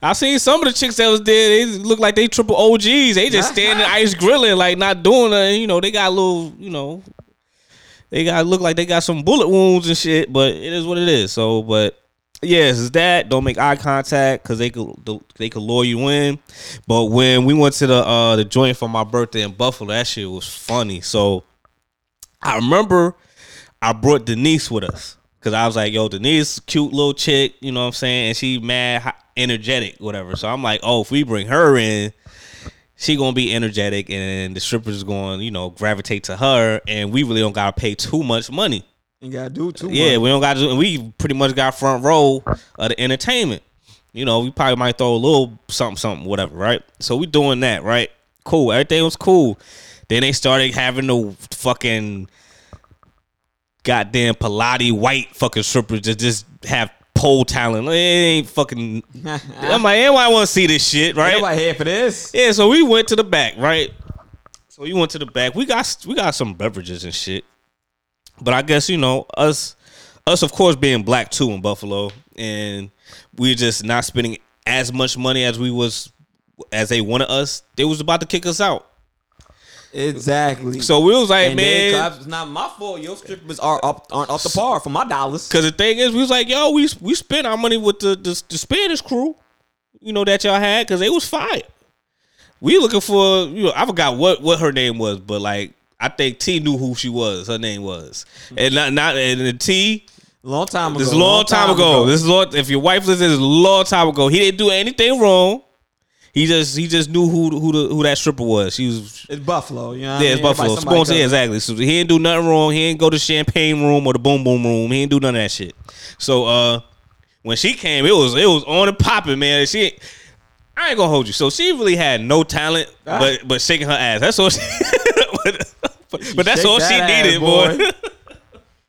I seen some of the chicks that was there. They look like they triple OGs. They just standing ice grilling, like not doing nothing. You know, they got a little, you know, they got look like they got some bullet wounds and shit. But it is what it is. So, but yes, it's that. Don't make eye contact because they could they could lure you in. But when we went to the uh the joint for my birthday in Buffalo, that shit was funny. So I remember I brought Denise with us because I was like, yo, Denise, cute little chick, you know what I'm saying, and she mad energetic, whatever. So I'm like, oh, if we bring her in. She gonna be energetic, and the strippers going, you know, gravitate to her, and we really don't gotta pay too much money. You gotta do too much. Yeah, much. we don't got to. We pretty much got front row of the entertainment. You know, we probably might throw a little something, something, whatever, right? So we doing that, right? Cool. Everything was cool. Then they started having the fucking goddamn Pilates white fucking strippers that just have pole talent. It ain't fucking. I'm like, anybody want to see this shit, right? Nobody here for this. Yeah, so we went to the back, right? So we went to the back. We got we got some beverages and shit. But I guess you know us, us of course being black too in Buffalo, and we're just not spending as much money as we was as they wanted us. They was about to kick us out. Exactly. So we was like, and then, man, it's not my fault. Your strippers are up, aren't up to par for my dollars. because the thing is, we was like, yo, we we spent our money with the the, the Spanish crew, you know that y'all had because they was fired. We looking for you know I forgot what what her name was, but like I think T knew who she was. Her name was, and not not and the T. Long time ago. This is a long time ago. This is long, if your wife listens, this is long time ago. He didn't do anything wrong. He just he just knew who who the, who that stripper was. She was It's Buffalo. You know yeah, it's mean? Buffalo. Everybody- Sponsor, yeah, exactly. So he didn't do nothing wrong. He didn't go to champagne room or the boom boom room. He didn't do none of that shit. So uh when she came, it was it was on and popping, man. She I ain't gonna hold you. So she really had no talent, Ah. but but shaking her ass. That's all she but, but, that's all she ass, needed, boy.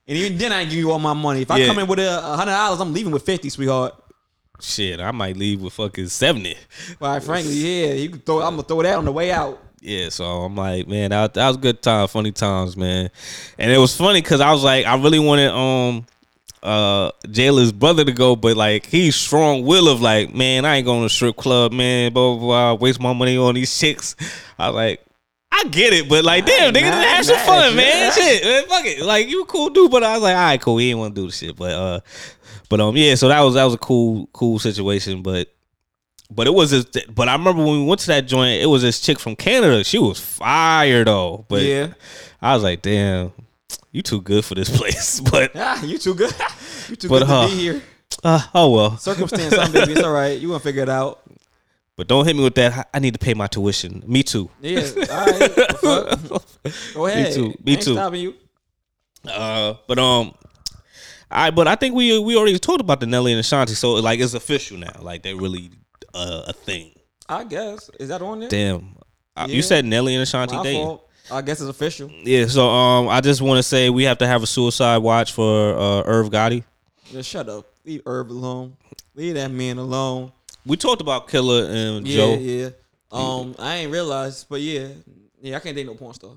And even then, I ain't give you all my money. If I Yeah. come in with a hundred dollars, I'm leaving with fifty, sweetheart. Shit, I might leave with fucking 70. Quite frankly, yeah, you can throw. I'm gonna throw that on the way out. Yeah, so I'm like, man, that, that was good time, funny times, man. And it was funny because I was like, I really wanted um uh Jayla's brother to go, but like he's strong will of like, man, I ain't going to strip club, man, blah blah blah, waste my money on these chicks. I was like, I get it, but like, damn, nigga, Nah, have some fun, man. Shit, man, fuck it. Like you a cool dude, but I was like, all right, cool. He didn't want to do the shit, but uh, but um, yeah. So that was that was a cool cool situation, but. But it was this, but I remember when we went to that joint, it was this chick from Canada. She was fire though. But Yeah. I was like, damn, you too good for this place. But Ah, you too good. you too But, good to be here. uh, oh well. Circumstance, some baby, it's all right. You gonna figure it out. But don't hit me with that. I need to pay my tuition. Me too. Yeah. All right. Go ahead. Me too, me Ain't too. Stopping you. Uh, but um, I but I think we we already talked about the Nelly and Ashanti, so like it's official now. Like they really uh, a thing. I guess. Is that on there? Damn. Uh, Yeah. You said Nelly and Ashanti My dating. fault. I guess it's official. Yeah. So um, I just want to say we have to have a suicide watch for uh Irv Gotti. Just shut up. Leave Irv alone. Leave that man alone. We talked about Killer and Yeah, Joe. yeah. Um, I ain't realized, but yeah, yeah, I can't date no porn star.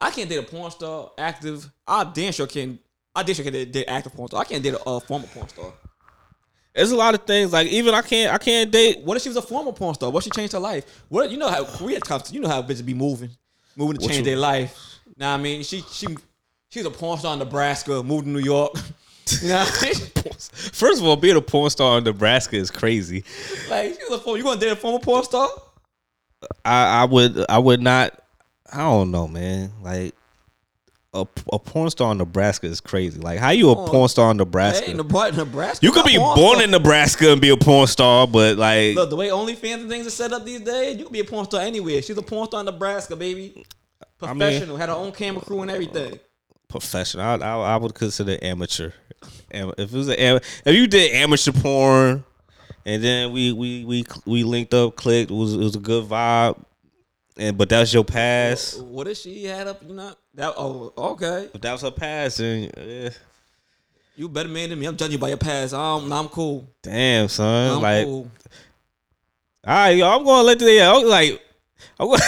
I can't date a porn star active. I damn sure can. I damn sure can date, date active porn star. I can't date a uh, former porn star. There's a lot of things like even I can't I can't date. What if she was a former porn star? What if she changed her life? What you know how Korea comes? You know how bitches be moving, moving to What change you- their life. Now I mean, she she she was a porn star in Nebraska, moved to New York. you know, what I mean? First of all, being a porn star in Nebraska is crazy. like she was a former. You gonna date a former porn star? I, I would I would not. I don't know, man. Like a, a porn star in Nebraska is crazy. Like how you a Oh, porn star in Nebraska? Hey, Nebra- Nebraska. you could be born stars. in Nebraska and be a porn star, but like Look, the way OnlyFans and things are set up these days, you can be a porn star anywhere. She's a porn star in Nebraska, baby. mean- Professional, had her own camera crew and everything. professional. I, I, I would consider amateur. If it was an if you did amateur porn, and then we we we we linked up, clicked, it was it was a good vibe. And but that's your past. What if she had up? You know that? Oh, okay. But that was her past, and eh, You better man than me. I'm judging you by your past. I'm, I'm cool. damn son, I'm like, cool. all right, yo, I'm gonna let the yeah, I'm like, I'm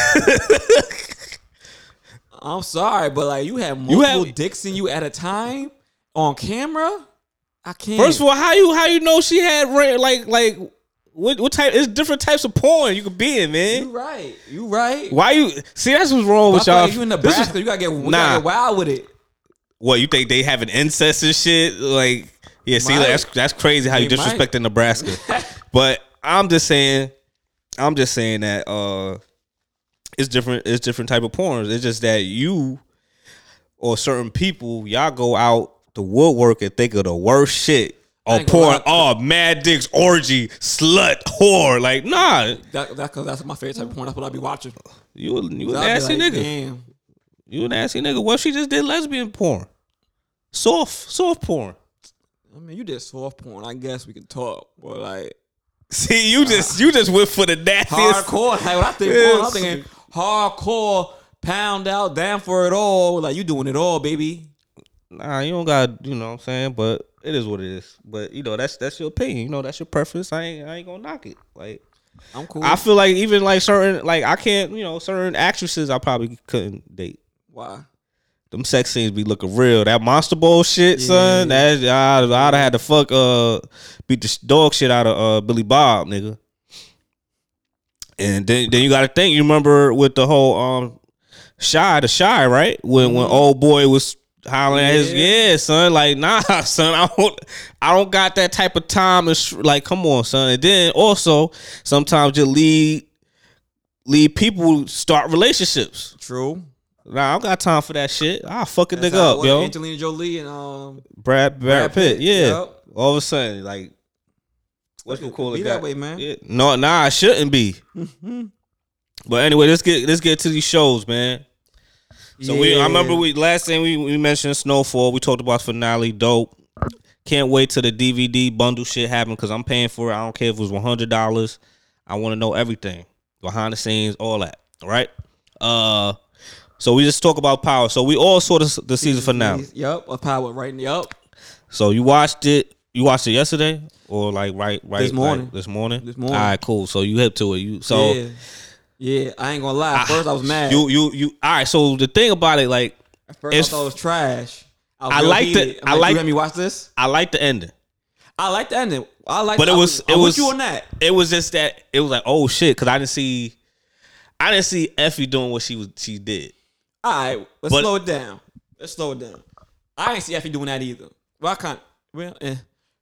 I'm sorry, but like you had multiple have- dicks in you at a time on camera. I can't. first of all, how you how you know she had like like what what type? It's different types of porn you could be in, man. you right. You right. Why you see? That's what's wrong with y'all. like you in Nebraska, is- you gotta get, Nah. gotta get wild with it. what you think they having incest and shit? Like, yeah, see, Might. that's that's crazy how you disrespecting Nebraska. but I'm just saying, I'm just saying that uh, it's different. It's different type of porn. It's just that you or certain people, y'all go out the woodwork and think of the worst shit. Oh, or porn, oh, mad dicks, orgy, slut, whore. Like, nah, That, that, cause that's my favorite type of porn. That's what I be watching. you, you a nasty like, nigga. Damn. You a nasty nigga. What she just did lesbian porn? Soft, soft porn. I mean, you did soft porn. I guess we can talk, but like See, you just you just went for the nastiest. hardcore. Like when I think Yes. porn, I'm thinking hardcore, pound out, down for it all. Like you doing it all, baby. Nah, you don't got you know what I'm saying, but it is what it is. But you know that's that's your opinion. You know that's your preference. I ain't I ain't gonna knock it. Like I'm cool. I feel like even like certain like I can't you know certain actresses I probably couldn't date. Why? Them sex scenes be looking real. That monster ball shit, son. That I'd, I'd have had to fuck uh beat the dog shit out of uh Billy Bob, nigga. And then then you got to think. You remember with the whole um shy the shy right when when old boy was hollering at his. Yeah. yeah son like nah son I don't I don't got that type of time and sh- like come on son and then also sometimes you lead lead people start relationships True. Nah, I don't got time for that shit. I'll fuck a That's nigga up, yo. Angelina Jolie and um. Brad, Brad, Brad Pitt, Pitt, yeah. yep. All of a sudden, like, what's the cool be that way, man. Yeah. No, nah, I shouldn't be. but anyway, let's get let's get to these shows, man. So we, I remember we last thing we, we mentioned Snowfall. We talked about finale, dope. Can't wait till the DVD bundle shit happen because I'm paying for it. I don't care if it was one hundred dollars. I want to know everything behind the scenes, all that. All right. Uh, so we just talk about Power. So we all saw the, the season finale. Yep, a power right. Yep, So you watched it. You watched it yesterday or like right right This morning. like this morning. This morning. All right, cool. So you hip to it. You so yeah, yeah. I ain't gonna lie. At first, I was mad. you you you. All right. So the thing about it, like At first, it's- I thought it was trash. I liked it. I'm like, like- You let me watch this. I like the ending. I like the ending. I like. But it was- I'm it with was- you on that. It was just that it was like oh shit because I didn't see, I didn't see Effie doing what she was she did. All right, let's But- slow it down. Let's slow it down. I ain't see Effie doing that either. Well, I can't. Well, eh.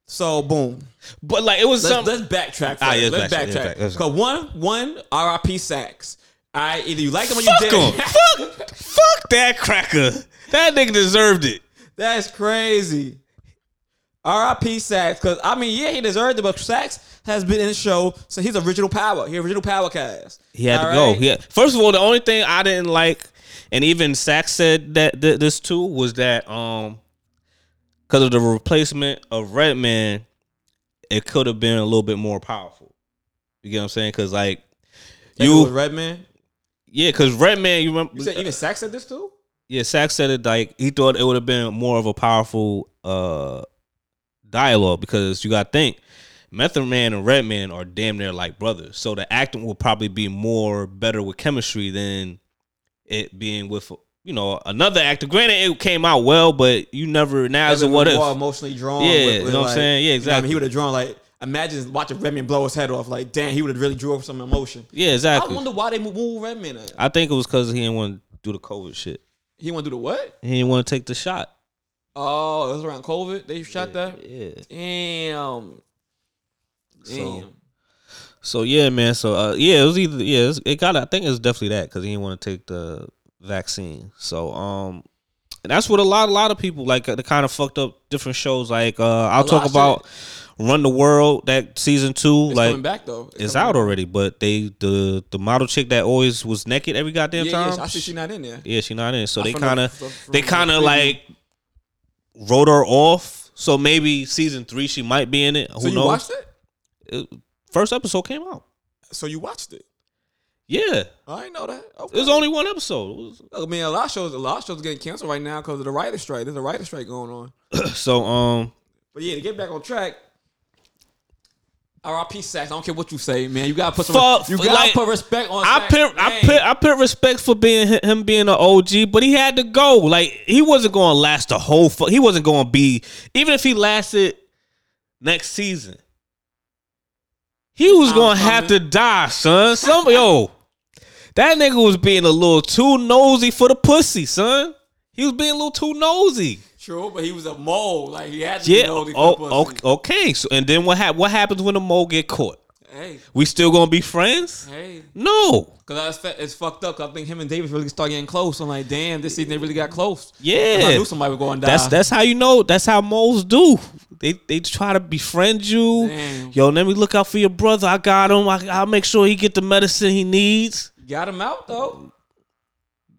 So boom. But like it was Let's, something. let's backtrack. First. Ah, yeah, let's let's backtrack, yeah, backtrack. let's- Cause one, one R.I.P. Saxe. All right, either you like him or you Fuck didn't. him. fuck, fuck that cracker. That nigga deserved it. That's crazy. R.I.P. Saxe. Cause I mean, yeah, he deserved it, but Saxe has been in the show, so he's original power. He original power cast. He had All to go. right? He had, first of all, the only thing I didn't like, and even Saxe said that th- this too, was that um, because of the replacement of Redman, it could have been a little bit more powerful. You get what I'm saying? Because like Think was you, Redman. yeah, because Redman, you remember? You said even Saxe said this too. yeah, Sack said it like he thought it would have been more of a powerful uh dialogue because you got to think. Method Man and Redman are damn near like brothers, so the acting will probably be more better with chemistry than it being with you know another actor. Granted, it came out well, but you never now is what if. emotionally drawn. Yeah, with, you with know what I'm saying? Yeah, you know I mean, exactly. he would have drawn like imagine watching Redman blow his head off. Like damn, he would have really drew up some emotion. Yeah, exactly. I wonder why they moved Redman. At. I think it was because he didn't want to do the COVID shit. He want to do the what? He didn't want to take the shot. Oh, it was around COVID. They shot that. Yeah. Damn. So- Damn. So yeah, man. So uh, yeah, it was either yeah, it, was- it got. I think it was definitely that because he didn't want to take the vaccine. So um, and that's what a lot, a lot of people like. the kind of fucked up different shows. Like uh, I'll talk about Run the World that season two. It's like coming back though. it's coming out back. already, but they the the model chick that always was naked every goddamn Yeah, time. yeah, I see she not in there. Yeah, she not in. So Uh, they kind of they kind of like wrote her off. So maybe season three she might be in it. Who So you knows? It- First episode came out. So you watched it? Yeah, I didn't know that. it was only one episode. Was- I mean, a lot of shows, a lot of shows getting canceled right now because of the writer strike. There's a writer strike going on. so um, But yeah, to get back on track. R.I.P. Saxe. I don't care what you say, man. You gotta put some. You gotta like, put respect on. I put I put I put respect for being him being an OG, but he had to go. Like he wasn't going to last the whole. Fu- he wasn't going to be even if he lasted next season. He was to have to die, son. Some yo, that nigga was being a little too nosy for the pussy, son. He was being a little too nosy. True, but he was a mole. Like he had to Yeah. be nosy for Oh, the okay, pussy. okay. So and then what hap- What happens when the mole get caught? Hey, We still gonna be friends? hey. No. Cause that's fa- it's fucked up. I think him and Davis really start getting close. I'm like, damn, this season they really got close. Yeah. I knew somebody was going to die. That's that's how you know. That's how moles do. They they try to befriend you. Damn. Yo, let me look out for your brother. I got him. I, I'll make sure he get the medicine he needs. got him out though.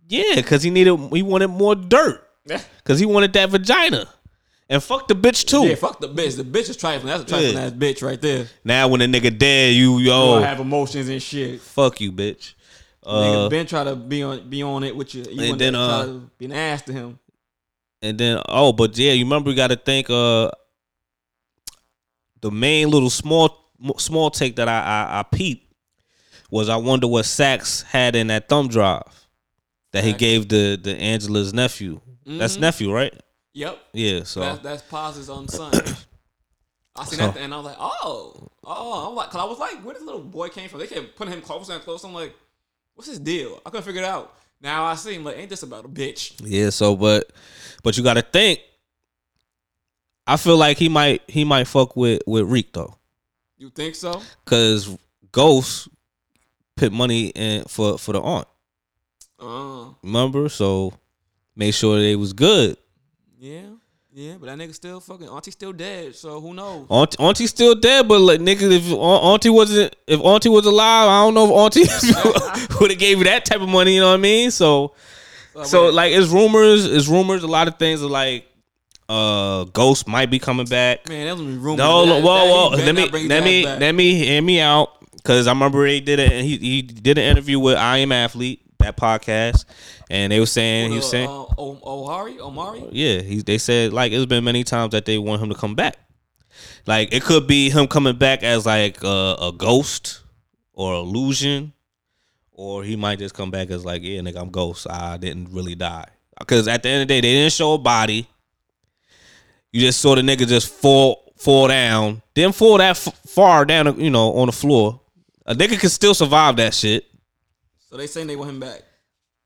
Yeah, cause he needed. He wanted more dirt. Cause he wanted that vagina. And fuck the bitch too. Yeah, fuck the bitch. The bitch is trifling. That's a trifling Yeah. ass bitch right there. now when the nigga dead, you You yo, don't have emotions and shit. fuck you, bitch. Nigga, Uh, Ben try to be on be on it with you. You and then, to uh, try to be an ass to him. and then oh, but yeah, you remember we got to think. Uh, the main little small small take that I I, I peeped was I wonder what Saxe had in that thumb drive that he gave the the Angela's nephew. That's Mhm. nephew, right? Yep. Yeah. So That's that's Paz's on son. I seen So- that and I was like, oh, oh, I'm like, cause I was like, where this little boy came from? They kept putting him closer and closer. I'm like, what's his deal? I couldn't figure it out. Now I see him like, ain't this about a bitch? yeah. So but but you got to think. I feel like he might he might fuck with with Reek though, You think so? cause Ghost put money in for for the aunt. Uh, Remember? So make sure they was good. Yeah, yeah, but that nigga still fucking auntie still dead. So who knows? Auntie, Auntie still dead, but like nigga, if Auntie wasn't, if Auntie was alive, I don't know if Auntie would have gave you that type of money. You know what I mean? So, so wait, like, it's rumors, it's rumors. A lot of things are like, uh, Ghost might be coming back. man, that was rumors. No, That- no, whoa, whoa. Let me, let me, back. let me hear me out. Cause I remember he did it. He he did an interview with I Am Athlete that podcast, and they were saying he was Uh, saying, uh, O- Ohari, Omari. yeah, he they said like it's been many times that they want him to come back. Like it could be him coming back as like a, a ghost or illusion, or he might just come back as like, yeah, nigga, I'm ghost. I didn't really die. Because at the end of the day, they didn't show a body. You just saw the nigga just fall fall down, didn't fall that f- far down, you know, on the floor. A nigga can still survive that shit. So they saying they want him back.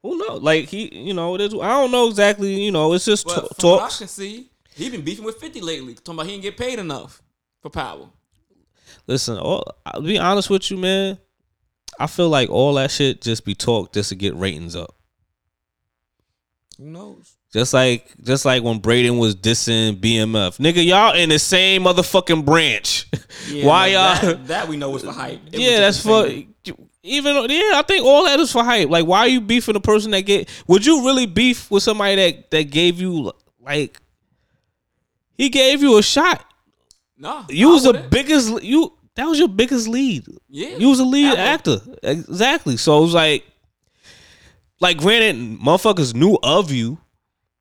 Who knows? Like he, you know, it is. I don't know exactly. You know, it's just But t- what I can see, he been beefing with 50 lately. Talking about he didn't get paid enough for power. Listen, all, I'll be honest with you, man. I feel like all that shit just be talk just to get ratings up. Who knows? Just like just like when Brayden was dissing BMF. Nigga, y'all in the same motherfucking branch. Yeah, Why like, y'all That, that we know was the hype. It Yeah, that's for. Even yeah, I think all that is for hype. Like why are you beefing the person that get would you really beef with somebody that that gave you like he gave you a shot. Nah, You I was the wouldn't. biggest you that was your biggest lead. Yeah, You was a lead actor. Exactly. So it was like like granted, motherfuckers knew of you.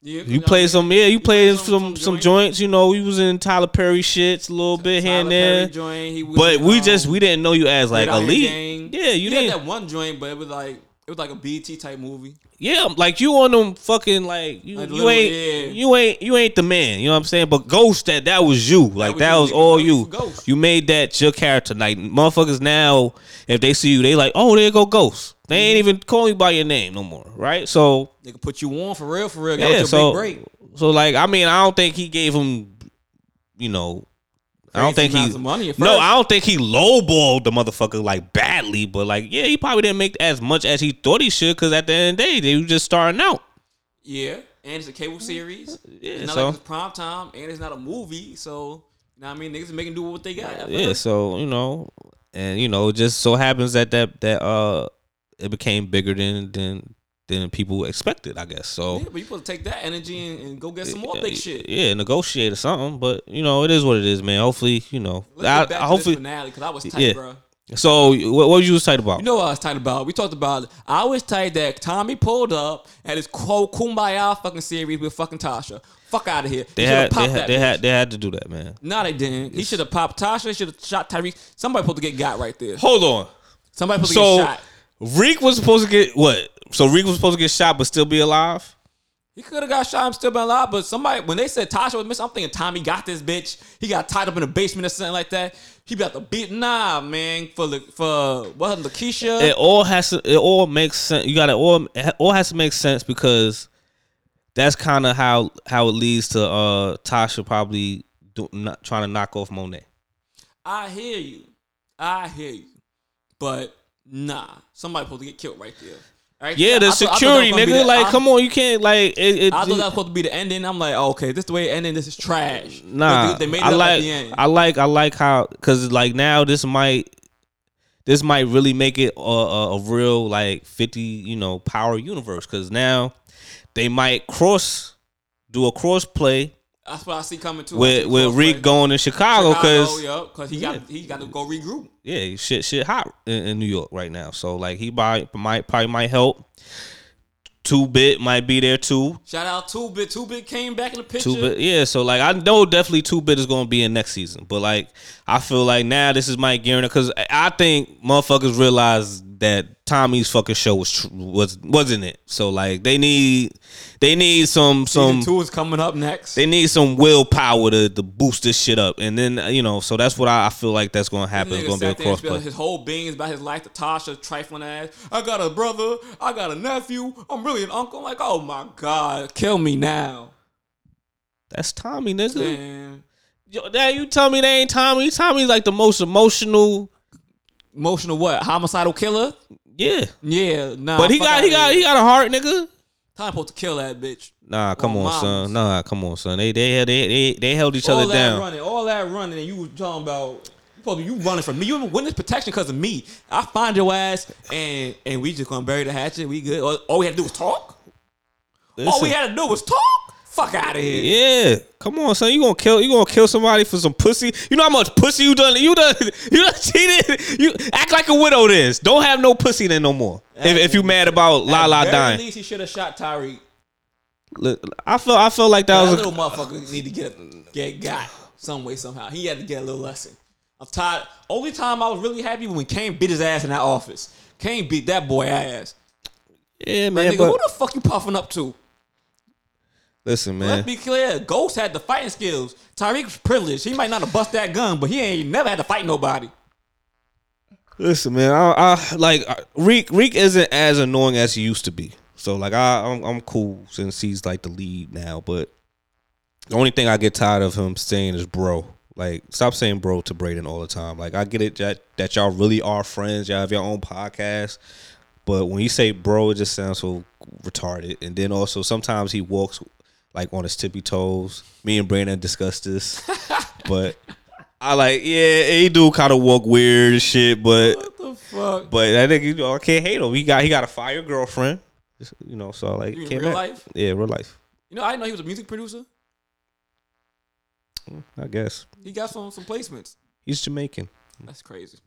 Yeah, You played some yeah, you played played some some, joints. joints, you know, you was in Tyler Perry shits a little bit here and Tyler there. Joint, But we um, just we didn't know you as like Red a lead. Gang. Yeah, you he had didn't. that one joint, but it was like it was like a BT type movie. Yeah, like you on them fucking like you, Like you ain't yeah. you ain't you ain't the man. You know what I'm saying? But Ghost that that was you. Like was that was all you. Ghost. You made that your character. Like motherfuckers now, if they see you, they like, oh, there go Ghost. They Mm-hmm. ain't even calling you by your name no more, right? So They could put you on for real, for real. That yeah, your so big break. so like I mean, I don't think he gave him, you know, I don't think he. money No. I don't think he lowballed the motherfucker like badly, but like yeah, he probably didn't make as much as he thought he should because at the end of the day, they were just starting out. Yeah, and it's a cable series. Yeah, it's not so- like it's prime time, and it's not a movie. So, you know what I mean? Niggas making do with what they got. Yeah, so you know, and you know, it just so happens that that that uh, it became bigger than than than people expected, I guess. So Yeah, but you supposed to take that energy and, and go get some more big shit. Yeah, negotiate or something. But you know, it is what it is, man. Hopefully, you know, I, I hopefully, finale because I was tight, Yeah. bro. So what, what you was tight about? You know what I was tight about? We talked about. I was tight that Tommy pulled up at his quote kumbaya fucking series with fucking Tasha. Fuck out of here. they He had they had they had they had to do that, man. No, they didn't. He should have popped Tasha. He should have shot Tariq. Somebody supposed to get got right there. Hold on. Somebody supposed to get shot. Reek was supposed to get what? So Reek was supposed to get shot but still be alive? He could have got shot and still been alive, but somebody when they said Tasha was missing, I'm thinking Tommy got this bitch. He got tied up in the basement or something like that. He got the beat. Nah, man. For the for what Lakeisha. It all has to. It all makes sense. You got to all. It all has to make sense because that's kind of how how it leads to uh Tasha probably do, not trying to knock off Monet. I hear you. I hear you. But nah, somebody supposed to get killed right there. Right? Yeah, the I thought- I thought security was gonna be nigga. the- like, I- come on, you can't like it. it I thought that was supposed to be the ending. I'm like, oh, okay, this the way it ending. This is trash. Nah, they, they made it I like at the end. I like I like how because like now this might this might really make it a, a, a real like fifty you know power universe because now they might cross do a cross play That's what I see coming too. With with. Reek going to Chicago because yeah, because he got he got to go regroup. yeah shit shit hot in, in New York right now so like he might might probably might help. Two bit might be there too. Shout out Two Bit. Two Bit came back in the picture. Two bit, yeah. So like, I know definitely two bit is going to be in next season, but like, I feel like now this is Mike Garner because I think motherfuckers realize that Tommy's fucking show was tr- was wasn't it. So like, they need they need some Season some two is coming up next. they need some willpower to, to boost this shit up, and then you know, so that's what I, I feel like that's going to happen. It's going to be a crossplay. His whole being is about his life to Tasha, trifling ass. I got a brother. I got a nephew. I'm really an uncle. I'm like, oh my god, kill me now, That's Tommy, nigga. man. Yo, Dad, you tell me they ain't Tommy. Tommy's like the most emotional. Emotional what? Homicidal killer? Yeah, Yeah, nah. but he got he got here. he got a heart, nigga. Time supposed to kill that bitch. Nah, come on, moms. son. Nah, come on, son. They they they they, they held each other down. all other that down. running, all that running, and you was talking about you supposed to be you running from me. You in witness protection because of me. I find your ass, and and we just gonna bury the hatchet. We good. All, all we had to do was talk. all we had to do was talk. Fuck out of here. yeah, come on, son. You gonna kill you gonna kill somebody for some pussy? You know how much pussy you done? You done you done cheated? You act like a widow. This don't have no pussy then no more. If, if you mad about At Lala very dying, least, he should have shot Tariq. Look, I feel I feel like that That was a, little motherfucker need to get get got some way somehow. He had to get a little lesson. I'm tired. Only time I was really happy when Cane beat his ass in that office. Cane beat that boy ass. yeah, man. nigga, But who the fuck you puffing up to? Listen, man. Let's be clear. Ghost had the fighting skills. Tariq was privileged. He might not have bust that gun, but he ain't never had to fight nobody. Listen, man. I, I like Reek. Reek isn't as annoying as he used to be. So like I I'm, I'm cool since he's like the lead now. But the only thing I get tired of him saying is bro. Like stop saying bro to Brayden all the time. Like I get it that that y'all really are friends. Y'all have your own podcast. But when you say bro, it just sounds so retarded. And then also sometimes he walks like on his tippy toes. Me and Brandon discussed this, but I like yeah, he do kind of walk weird and shit. But What the fuck? but I think you know I can't hate him. He got he got a fire girlfriend, you know. So like You real life? Yeah, real life. You know, I didn't know he was a music producer. I guess He got some some placements. he's Jamaican. That's crazy.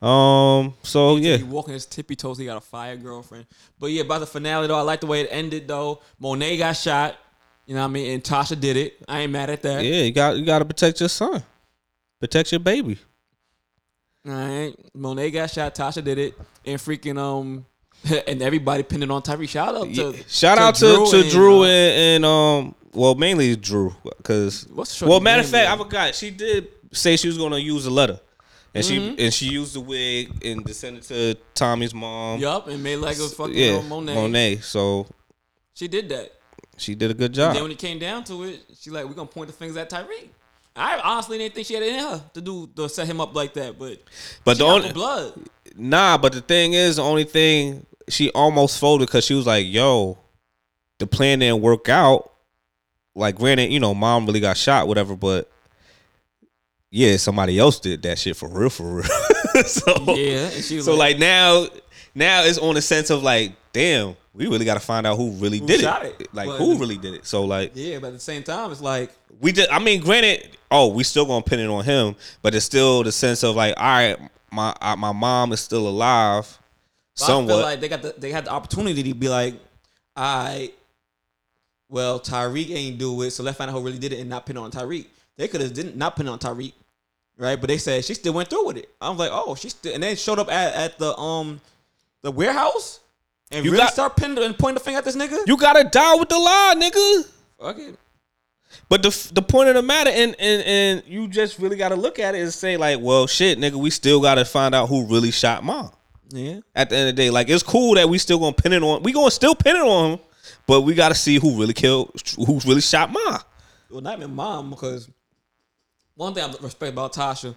Um. So yeah, He walking his tippy toes. He got a fire girlfriend. But yeah, by the finale though, I like the way it ended though. Monet got shot. You know what I mean? And Tasha did it. I ain't mad at that. yeah, you got you got to protect your son, protect your baby. All right. Monet got shot. Tasha did it. And freaking um and everybody pinned it on Tyree. Shout out to Yeah. Shout out to to and, Dru uh, and, and um. Well, mainly Dru, because What's the shorty's well, matter of fact, I forgot she did say she was gonna use a letter, and Mm-hmm. she and she used the wig and to it to Tommy's mom. Yup, and made like a fucking yeah, Monet. Monet. So She did that. She did a good And job. then when it came down to it, she like, we're gonna point the fingers at Tariq. I honestly didn't think she had it in her to do to set him up like that, but But the only blood. nah, but the thing is, the only thing she almost folded because she was like, "Yo, the plan didn't work out." Like, granted, you know, mom really got shot, whatever, but yeah, somebody else did that shit for real, for real. so Yeah, and so like now, now it's on the sense of like, damn, we really got to find out who really did shot it. it. Like, But- who really did it? So like, yeah, but at the same time, it's like we just, I mean, granted, oh, we still gonna pin it on him, but it's still the sense of like, all right, my I, my mom is still alive, But I feel somewhat. like they got the they had the opportunity to be like, I, well, Tariq ain't do it, so let's find out who really did it and not pin it on Tariq. They could have didn't not pin it on Tariq, right? But they said she still went through with it. I was like, oh, she still, and then showed up at, at the um the warehouse and You really got- start pinning and pointing the finger at this nigga. you gotta die with the lie, nigga. Fuck it. But the the point of the matter, and and and you just really gotta look at it and say like, well, shit, nigga, we still gotta find out who really shot mom. Yeah. At the end of the day, like it's cool that we still gonna pin it on. We gonna still pin it on him, but we gotta see who really killed, who really shot mom. Well, not even mom, because one thing I respect about Tasha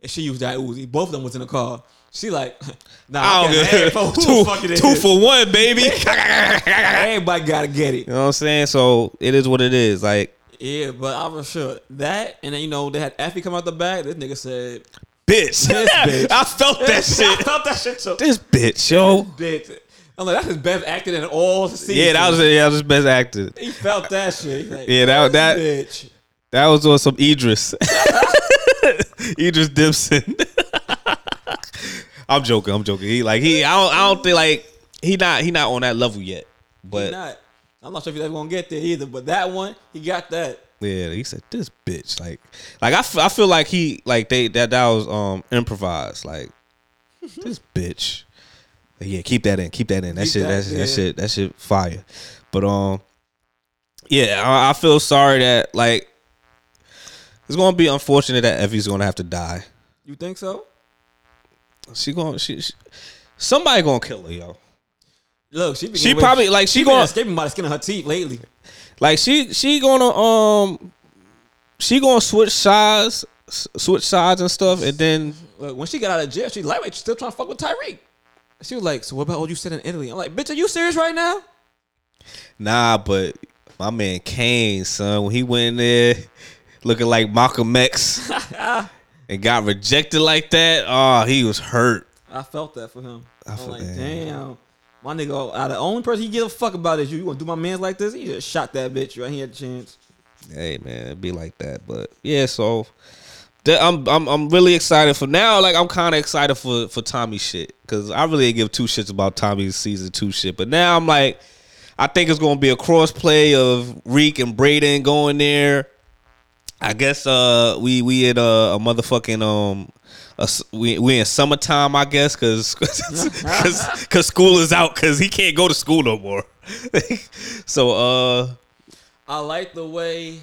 is she used that Uzi. Both of them was in the car. She like, nah, I I don't don't for two, the fuck it is. two for one, baby. Everybody gotta get it. You know what I'm saying? So it is what it is. Like, Yeah, but I was sure that, and then you know they had Effie come out the back. This nigga said, bitch. This bitch. I felt that shit. I felt that shit too. This bitch, yo. Bitch. I'm like, that's his best acting in all the seasons. Yeah, that was yeah, that was his best actor. He felt that shit. Like, Yeah, that- that- bitch. That was on some Idris. Idris Dibson. I'm joking. I'm joking. He like he. I don't. I don't think like he not. He not on that level yet. But not. I'm not sure if he's ever gonna get there either. But that one, he got that. yeah, he said this bitch. Like, like I, f- I feel like he like they that that was um improvised. Like this bitch. Yeah, keep that in. Keep that in. That Keep shit. that, That, that shit. That shit. Fire. But um, yeah, I, I feel sorry that like it's gonna be unfortunate that Effie's gonna have to die. You think so? She going she, she somebody gonna kill her, yo. Look, she She probably- like, she she gonna- escaping by the skin of her teeth lately. Like she she gonna um she gonna switch sides switch sides and stuff and then Look, when she got out of jail, she lightweight. She's still trying to fuck with Tariq. She was like, "So what about what you said in Italy?" I'm like, "Bitch, are you serious right now?" nah but my man Cane son when he went in there looking like Malcolm X and got rejected like that oh he was hurt I felt that for him. I was feel- like, yeah. damn. My nigga, out the only person he give a fuck about is you. You gonna do my man's like this? He just shot that bitch right here at the chance. hey man it'd be like that but yeah so that, I'm I'm I'm really excited for now like I'm kind of excited for for Tommy shit cuz I really didn't give two shits about Tommy's season 2 shit but now I'm like I think it's going to be a cross play of Reek and Brayden going there I guess uh we we at a, a motherfucking um a we we in summertime I guess cuz cuz school is out cuz he can't go to school no more so uh I like the way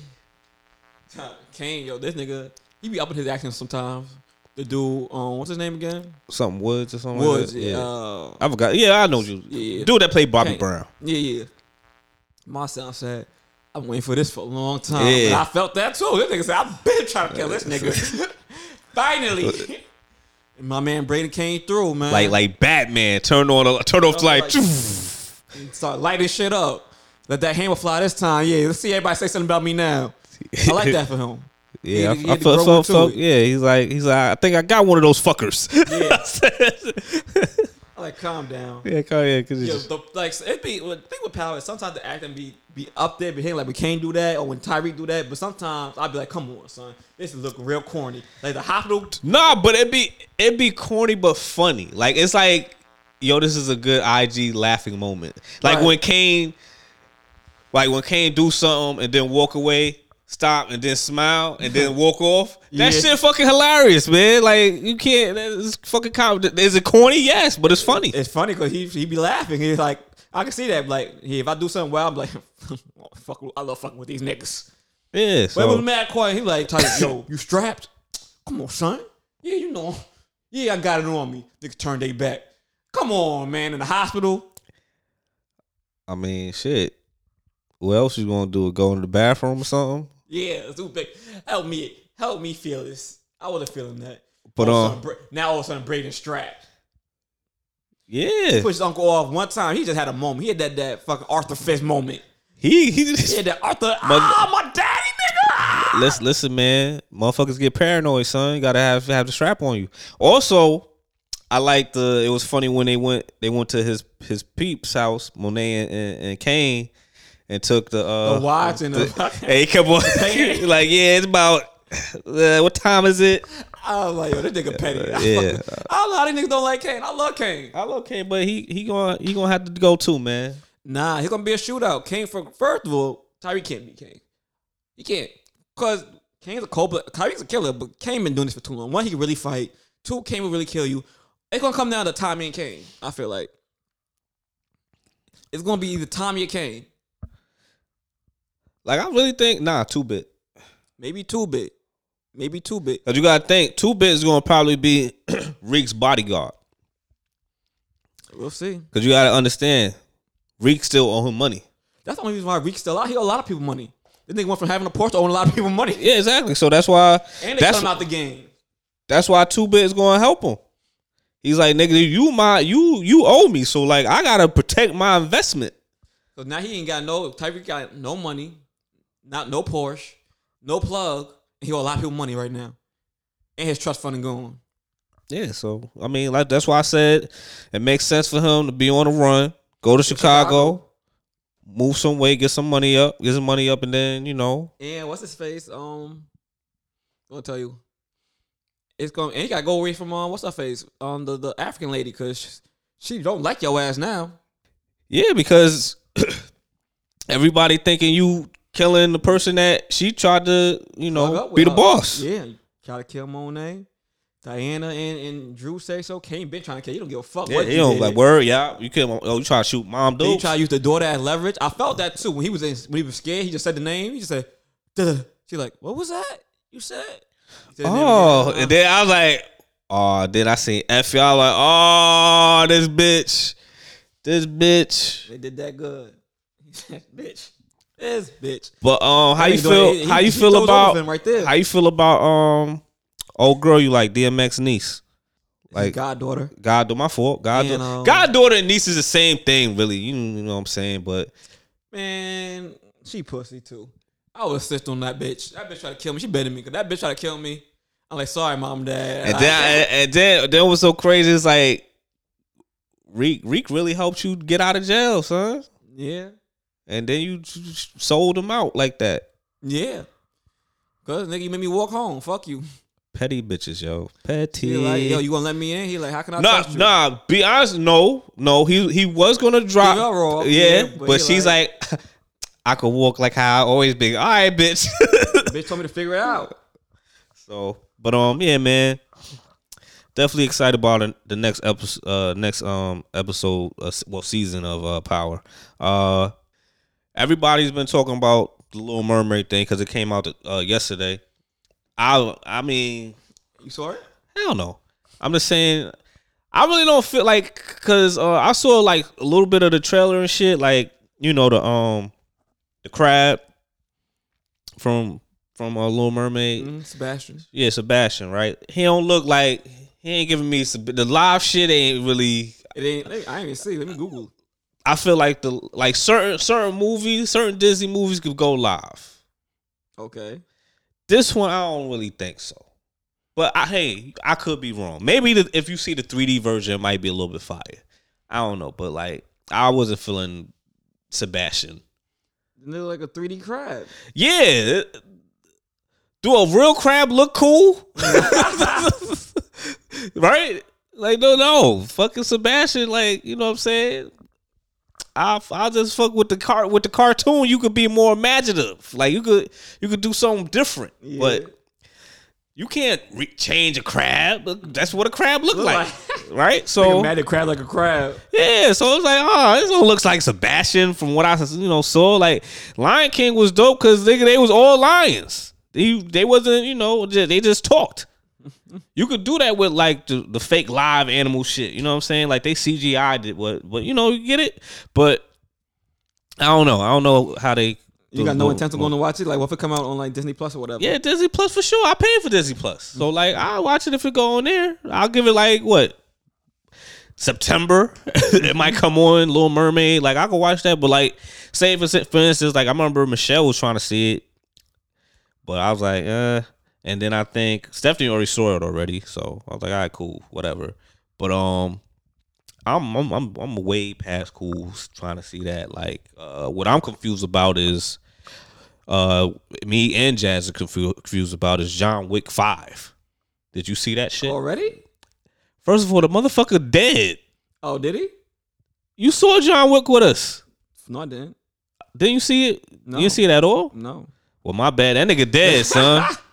Cane, yo, this nigga, he be up in his actions sometimes. The dude, um, what's his name again? something Woods or something Woods. like that. Yeah. Uh, I forgot. Yeah, I know you. Yeah. Dude that played Bobby Cane. Brown. yeah, yeah. My son said, "I'm waiting for this for a long time." Yeah. And I felt that too. This nigga said, "I've been trying to kill this nigga." Finally, and my man Brady came through, man. Like like Batman. Turn on a turn off light. like- start lighting shit up. Let that hammer fly this time. Yeah, let's see everybody say something about me now. I like that for him. yeah, He- I, I felt, grow felt, into felt- it. yeah. He's like he's like I think I got one of those fuckers. I like calm down. yeah, come yeah, cause it's Yo, just, the, like it be the thing with power is sometimes the acting be be up there, but like we can't do that, or when Tariq do that. But sometimes I'd be like, come on, son, this is looking real corny. Like the hospital, nah, but it be it be corny but funny. Like it's like yo, this is a good IG laughing moment. Like Right. when Cane, like when Cane do something and then walk away. Stop and then smile and then walk off. That Yeah. shit fucking hilarious, man. Like you can't. It's fucking. Com- is it corny? Yes, but it's funny. it's funny because he he be laughing. He's like, I can see that. Like, if I do something well, I'm like, oh, fuck, I love fucking with these niggas. Yeah. But it was So mad quiet. He like, Tariq, yo, you strapped? Come on, son. Yeah, you know. Yeah, I got it on me. Niggas turn they back. Come on, man. In the hospital. I mean, shit. What else you gonna do? Go in the bathroom or something? Yeah, big. Help me, help me feel this. I wasn't feeling that. But, All uh, sudden, now all of a sudden Brayden strapped. Yeah. Pushed his uncle off one time. He just had a moment. He had that that fucking Arthur Fist moment. He he. He had that Arthur. ah, my daddy, nigga. Ah! Listen, listen, man. Motherfuckers get paranoid, son. You gotta have have the strap on you. Also, I like the. It was funny when they went. They went to his his peeps house, Monet and, and, and Cane, and took the uh The watch and the the- Hey, come on. like, yeah, it's about uh, what time is it? I was like, yo, this nigga petty. Yeah. I don't know how these niggas don't like Cane. I love Cane. I love Cane, but he he gonna he gonna have to go too, man. Nah, he's gonna be a shootout. Cane for first of all, Tyree can't beat Cane. He can't. Cause Cane's a cold blood. Tariq's a killer, but Cane been doing this for too long. One, he can really fight. Two, Cane will really kill you. It's gonna come down to Tommy and Cane. I feel like. It's gonna be either Tommy or Cane. Like I really think nah, two bit. Maybe two bit. Maybe two bit. Cause you gotta think two bit is gonna probably be Reek's bodyguard. We'll see. Cause you gotta understand, Reek still owe him money. That's the only reason why Reek's still out. He owe a lot of people money. This nigga went from having a Porsche to owing a lot of people money. Yeah, exactly. So that's why And they that's out the game. that's why two bit is gonna help him. He's like, nigga, you my you you owe me, so like I gotta protect my investment. So now he ain't got no Tariq got no money, not no Porsche, no plug. He owe a lot of people money right now. And his trust fund is gone. Yeah, so I mean, like that's why I said it makes sense for him to be on the run, go to Chicago, Chicago. move some weight, get some money up, get some money up, and then you know, And what's his face? Um, I'm gonna tell you. It's going and he gotta go away from um what's her face? Um the, the African lady, cause she don't like your ass now. yeah, because everybody thinking you killing the person that she tried to, you know, be with the her. boss. Yeah, try to kill Monet. Diana and, and Dru say so. Cane been trying to kill you. Don't give a fuck Yeah, what you you did. like word, yeah, you kill, oh, you try to shoot mom, dude. try to use the daughter as leverage. I felt that too when he was in, when he was scared. He just said the name. He just said, Duh. "She like, what was that? You said?" Said Oh, again. and then I was like, oh, then I seen F y'all like, oh, this bitch, this bitch. they did that good. He said, "Bitch, this bitch." But um, how you feel? he- how you feel about him right there. how you feel about um, old girl you like DMX niece? Like goddaughter. God, my fault. God, And, um, goddaughter and niece is the same thing, really. You know what I'm saying? But Man, she pussy too. I would assist on that bitch. That bitch tried to kill me. She better me. Cause that bitch tried to kill me. I'm like, sorry, mom, dad. and then and then then was so crazy. It's like Reek Reek really helped you get out of jail, son. yeah, And then you sold him out like that. yeah. Cause nigga, you made me walk home. Fuck you. Petty bitches, yo. Petty. He like, yo, you gonna let me in? He like, how can I Nah, trust you? nah. Be honest, no, no. He he was gonna drop. Give her raw, yeah, yeah, but, but she's like, I could walk like how I always been. All right, bitch. Bitch told me to figure it out. so, but um, yeah, man. Definitely excited about the- the next episode. Uh, next um episode. Uh, well, season of uh Power. Uh, everybody's been talking about the Little Mermaid thing because it came out uh yesterday. I I mean, You saw it? Hell no. I'm just saying. I really don't feel like because uh, I saw like a little bit of the trailer and shit. Like you know the um the crab from from uh, Little Mermaid. Mm, Sebastian. Yeah, Sebastian. Right. He don't look like he ain't giving me the live shit. Ain't really. It ain't. I ain't even see. Let me Google. I feel like the like certain certain movies, certain Disney movies could go live. Okay. This one I don't really think so. But I, hey, I could be wrong. Maybe the, if you see the 3D version, it might be a little bit fire. I don't know, but like I wasn't feeling Sebastian. They look like a 3D crab. Yeah, do a real crab look cool? right? Like no, no, fucking Sebastian. Like you know what I'm saying? I I just fuck with the car with the cartoon. You could be more imaginative. Like you could you could do something different, Yeah. but. You can't re- change a crab. That's what a crab look Look like, like- right? So a mad at crab like a crab. yeah, so it's like, oh, this one looks like Sebastian from what I you know saw. Like Lion King was dope because they they was all lions. They they wasn't you know they just talked. You could do that with like the, the fake live animal shit. You know what I'm saying? Like they CGI did what, but you know you get it. But I don't know. I don't know how they. You got no intent of going to watch it? Like, what if it come out on like Disney Plus or whatever? Yeah, Disney Plus for sure. I pay for Disney Plus, so like I'll watch it if it go on there. I'll give it like what September. it might come on Little Mermaid. Like I can watch that, but like say for for instance, like I remember Michelle was trying to see it, but I was like, uh. And then I think Stephanie already saw it already, so I was like, all right, cool, whatever. But um, I'm I'm I'm, I'm way past cool trying to see that. Like, uh, what I'm confused about is uh me and Jazz are confu- confused about is John Wick Five. Did you see that shit? Already? First of all, the motherfucker dead. Oh, did he? You saw John Wick with us. No, I didn't. Didn't you see it? No. You didn't see it at all? No. Well, my bad. That nigga dead, son.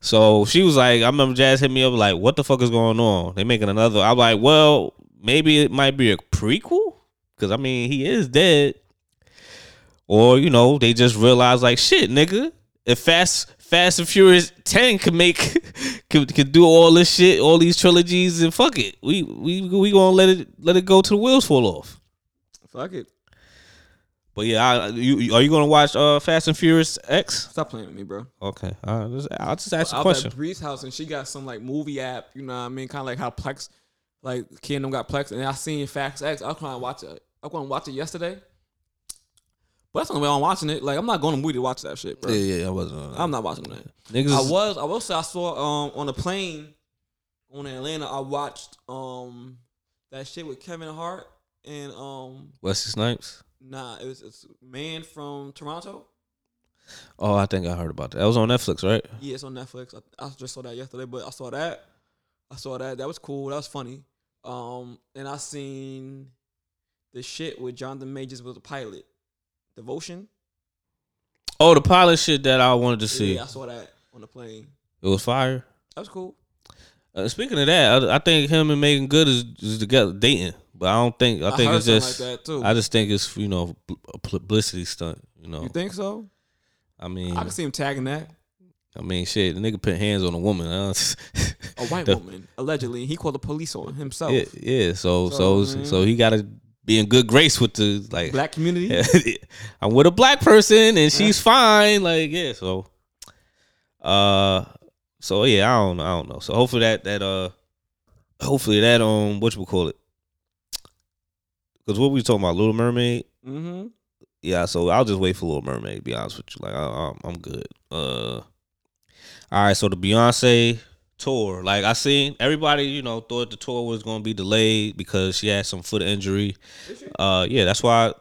so she was like, I remember Jazz hit me up like, what the fuck is going on? They making another. I'm like, well, maybe it might be a prequel. Cause I mean, he is dead. Or, you know, they just realized like, shit, nigga. If Fast Fast and Furious 10 could make could, could do all this shit, all these trilogies, and fuck it. We we we gonna let it let it go to the wheels fall off. Fuck it. But yeah, I, you are you gonna watch uh Fast and Furious X? Stop playing with me, bro. Okay, right, just, I'll just ask you I a was question. at Bree's house and she got some like movie app, you know what I mean? Kind of like how Plex, like Kingdom got Plex, and I seen Fast X. I was trying to watch it. I was going to watch it yesterday, but that's the only way I'm watching it. Like I'm not going to movie to watch that shit, bro. yeah, yeah, I wasn't. I'm not watching that. Niggas, I was. I will say I saw um on the plane on Atlanta. I watched um that shit with Kevin Hart and um Wesley Snipes. Nah it was it's man from Toronto. Oh, I think I heard about that. That was on Netflix, right? Yeah, it's on Netflix. I, I just saw that yesterday, but I saw that. I saw that. That was cool. That was funny. Um, and I seen the shit with Jonathan Majors was a pilot. Devotion. Oh, the pilot shit that I wanted to see. Yeah, I saw that on the plane. It was fire. That was cool. Uh, speaking of that, I, I think him and Meagan Good is, is together dating, but I don't think. I I think it's just. like that, too. I just think it's you know a publicity stunt. You know. You think so? I mean, I can see him tagging that. I mean, shit. The nigga put hands on a woman. huh? A white The- woman, allegedly. He called the police on himself. yeah, yeah. So So, so so he got to be in good grace with the like. Black community. I'm with a black person and she's fine. Like, yeah, so uh so yeah, I don't know. I don't know. So hopefully that that uh hopefully that um what you call it. Cause what we talking about, Little Mermaid? Mm-hmm. Yeah, so I'll just wait for Little Mermaid, to be honest with you. Like I, I'm I'm good. Uh all right, so the Beyonce tour, like I seen everybody, you know, thought the tour was gonna be delayed because she had some foot injury. Uh, yeah, that's why.